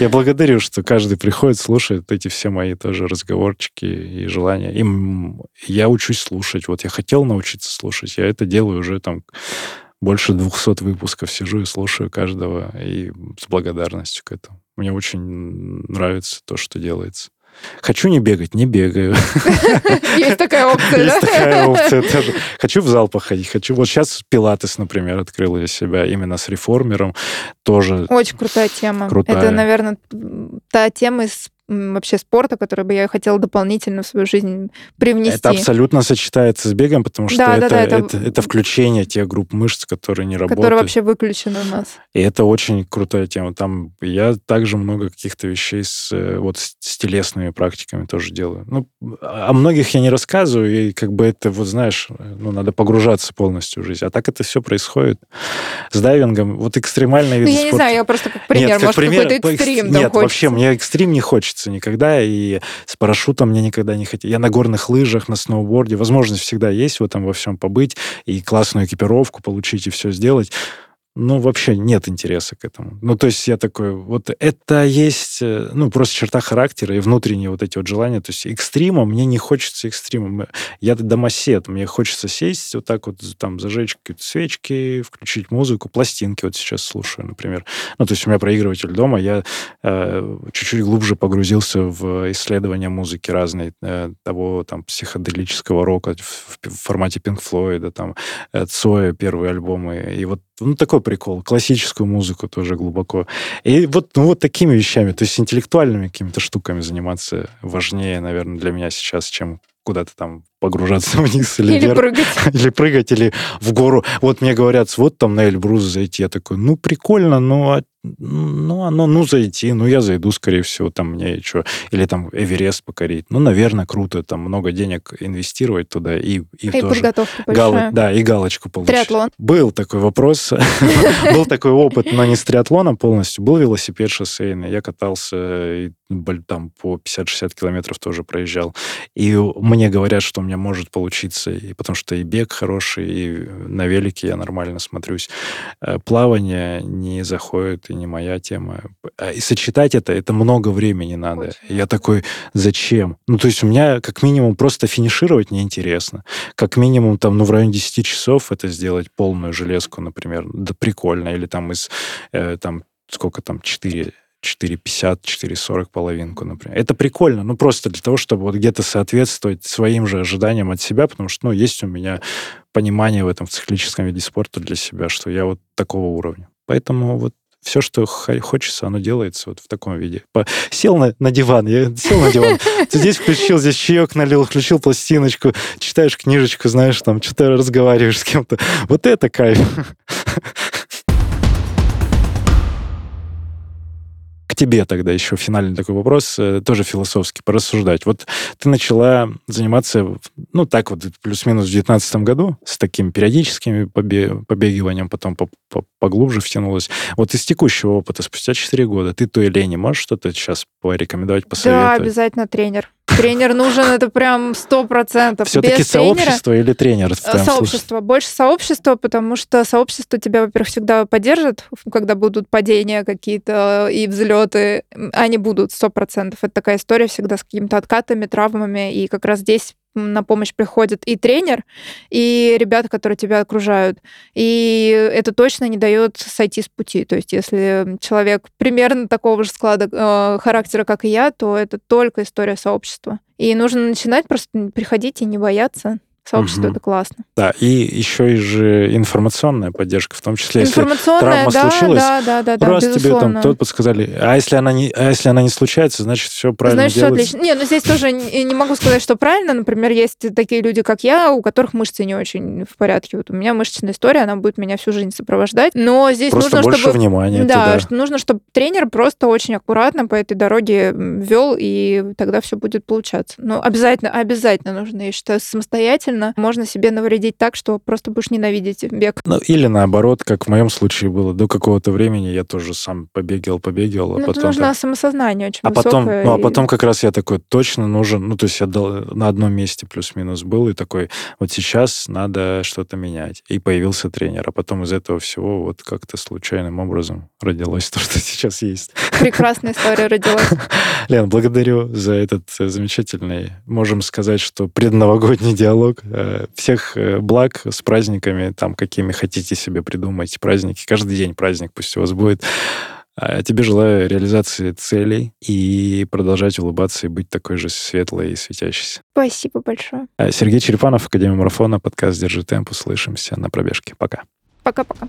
Speaker 3: Я благодарю, что каждый приходит, слушает эти все мои тоже разговорчики и желания. И м, я учусь слушать. Вот я хотел научиться слушать, я это делаю уже там больше 200 выпусков сижу и слушаю каждого, и с благодарностью к этому. Мне очень нравится то, что делается. Хочу не бегать, не бегаю. <laughs>
Speaker 1: Есть такая опция,
Speaker 3: Есть такая опция. <laughs> Хочу в зал походить, хочу... Вот сейчас пилатес, например, открыл для себя именно с реформером. Тоже
Speaker 1: Очень крутая тема. Это, наверное, та тема из вообще спорта, которую бы я хотела дополнительно в свою жизнь привнести.
Speaker 3: это абсолютно сочетается с бегом, потому что
Speaker 1: Да, да,
Speaker 3: это,
Speaker 1: да, это-
Speaker 3: это, это включение тех групп мышц, которые не работают.
Speaker 1: которая вообще выключена у нас.
Speaker 3: И это очень крутая тема. Там я также много каких-то вещей с, э, вот, с, телесными практиками тоже делаю. Ну, о многих я не рассказываю, и как бы это, вот знаешь, ну, надо погружаться полностью в жизнь. А так это все происходит с дайвингом. Вот экстремальные
Speaker 1: Ну,
Speaker 3: виды
Speaker 1: я не
Speaker 3: спорта.
Speaker 1: знаю, я просто как пример,
Speaker 3: Нет, как
Speaker 1: может,
Speaker 3: пример,
Speaker 1: какой-то
Speaker 3: по экс-
Speaker 1: экстрим
Speaker 3: Нет, вообще,
Speaker 1: хочется.
Speaker 3: мне экстрим не хочется никогда, и с парашютом мне никогда не хотелось. Я на горных лыжах, на сноуборде. Возможность всегда есть в этом во всем побыть, и классную экипировку получить, и все сделать. Ну, вообще нет интереса к этому. Ну, то есть я такой, вот это есть, э, ну, просто черта характера и внутренние вот эти вот желания. То есть экстрима, мне не хочется экстрима. Я домосед, мне хочется сесть вот так вот, там, зажечь какие-то свечки, включить музыку, пластинки вот сейчас слушаю, например. Ну, то есть у меня проигрыватель дома, я э, чуть-чуть глубже погрузился в исследования музыки разной, э, того там психоделического рока в, в формате Pink Floyd, там, э, Цоя первые альбомы. И вот ну, такой прикол. Классическую музыку тоже глубоко. И вот, ну, вот такими вещами, то есть интеллектуальными какими-то штуками заниматься важнее, наверное, для меня сейчас, чем куда-то там погружаться <laughs> вниз или,
Speaker 1: Или
Speaker 3: вверх.
Speaker 1: прыгать. <laughs>
Speaker 3: Или прыгать, или в гору. Вот мне говорят, вот там на Эльбрус зайти. Я такой, ну, прикольно, но а- ну, оно, ну, зайти. Ну, я зайду, скорее всего, там мне что. Или там Эверест покорить. Ну, наверное, круто. Там много денег инвестировать туда и, и,
Speaker 1: И
Speaker 3: тоже
Speaker 1: подготовка
Speaker 3: гал-
Speaker 1: большая.
Speaker 3: да, и галочку получить.
Speaker 1: Триатлон.
Speaker 3: Был такой вопрос, <laughs> был такой опыт, но не с триатлоном полностью. Был велосипед шоссейный, я катался и, там по 50-60 километров тоже проезжал. И мне говорят, что у меня может получиться, и потому что и бег хороший, и на велике я нормально смотрюсь. Э, Плавание не заходит, и не моя тема. А И сочетать это, это много времени надо. И Я такой, зачем? Ну, то есть у меня как минимум просто финишировать неинтересно как минимум там, ну, в районе 10 часов это сделать полную железку, например, да прикольно. Или там из, э, там, сколько там, 4 4,50, 4,40 половинку, например. Это прикольно, ну, просто для того, чтобы вот где-то соответствовать своим же ожиданиям от себя, потому что, ну, есть у меня понимание в этом в циклическом виде спорта для себя, что я вот такого уровня. Поэтому вот все, что хочется, оно делается вот в таком виде. По... Сел на, на диван, я <laughs> сел на диван, здесь включил, здесь чаек налил, включил пластиночку, читаешь книжечку, знаешь, там, что-то разговариваешь с кем-то. Вот это кайф. Тебе тогда еще финальный такой вопрос, э, тоже философский, порассуждать. Вот ты начала заниматься, ну, так вот, плюс-минус в 2019 году, с таким периодическими побегиванием, потом поглубже втянулась. Вот из текущего опыта, спустя 4 года, ты той лени можешь что-то сейчас порекомендовать, посоветовать?
Speaker 1: Да, обязательно тренер. Тренер нужен, это прям сто процентов.
Speaker 3: Все-таки сообщество или тренер?
Speaker 1: Сообщество. Случае? Больше сообщества, потому что сообщество тебя, во-первых, всегда поддержит, когда будут падения какие-то и взлеты. Они будут сто процентов. Это такая история всегда с какими-то откатами, травмами. И как раз здесь на помощь приходит и тренер, и ребята, которые тебя окружают. И это точно не дает сойти с пути. То есть, если человек примерно такого же склада э, характера, как и я, то это только история сообщества. И нужно начинать просто приходить и не бояться. Сообщество угу. это классно.
Speaker 3: Да, и еще и же информационная поддержка, в том числе, если травма да, случилась, да, да, да, раз да, тебе там тот подсказали, а если она не, а если она не случается, значит все правильно значит, делается.
Speaker 1: Все отлично. Не, ну здесь тоже не могу сказать, что правильно. Например, есть такие люди, как я, у которых мышцы не очень в порядке. Вот у меня мышечная история, она будет меня всю жизнь сопровождать. Но здесь
Speaker 3: просто
Speaker 1: нужно,
Speaker 3: больше
Speaker 1: чтобы
Speaker 3: внимания.
Speaker 1: Да, туда. Что нужно, чтобы тренер просто очень аккуратно по этой дороге вел, и тогда все будет получаться. Но обязательно, обязательно нужно, я считаю, самостоятельно можно себе навредить так, что просто будешь ненавидеть бег.
Speaker 3: Ну, или наоборот, как в моем случае было, до какого-то времени я тоже сам побегал, побегал, а
Speaker 1: ну,
Speaker 3: потом...
Speaker 1: нужно так... самосознание очень
Speaker 3: а потом,
Speaker 1: высокое.
Speaker 3: Ну, а потом как раз я такой, точно нужен, ну, то есть я на одном месте плюс-минус был, и такой, вот сейчас надо что-то менять. И появился тренер, а потом из этого всего вот как-то случайным образом родилось то, <laughs> что сейчас есть.
Speaker 1: Прекрасная история родилась. <laughs>
Speaker 3: Лен, благодарю за этот э, замечательный, можем сказать, что предновогодний диалог. Э, всех э, благ с праздниками, там, какими хотите себе придумать праздники. Каждый день праздник пусть у вас будет. А тебе желаю реализации целей и продолжать улыбаться и быть такой же светлой и светящейся.
Speaker 1: Спасибо большое.
Speaker 3: А, Сергей Черепанов, Академия марафона, подкаст «Держи темп». Услышимся на пробежке. Пока.
Speaker 1: Пока-пока.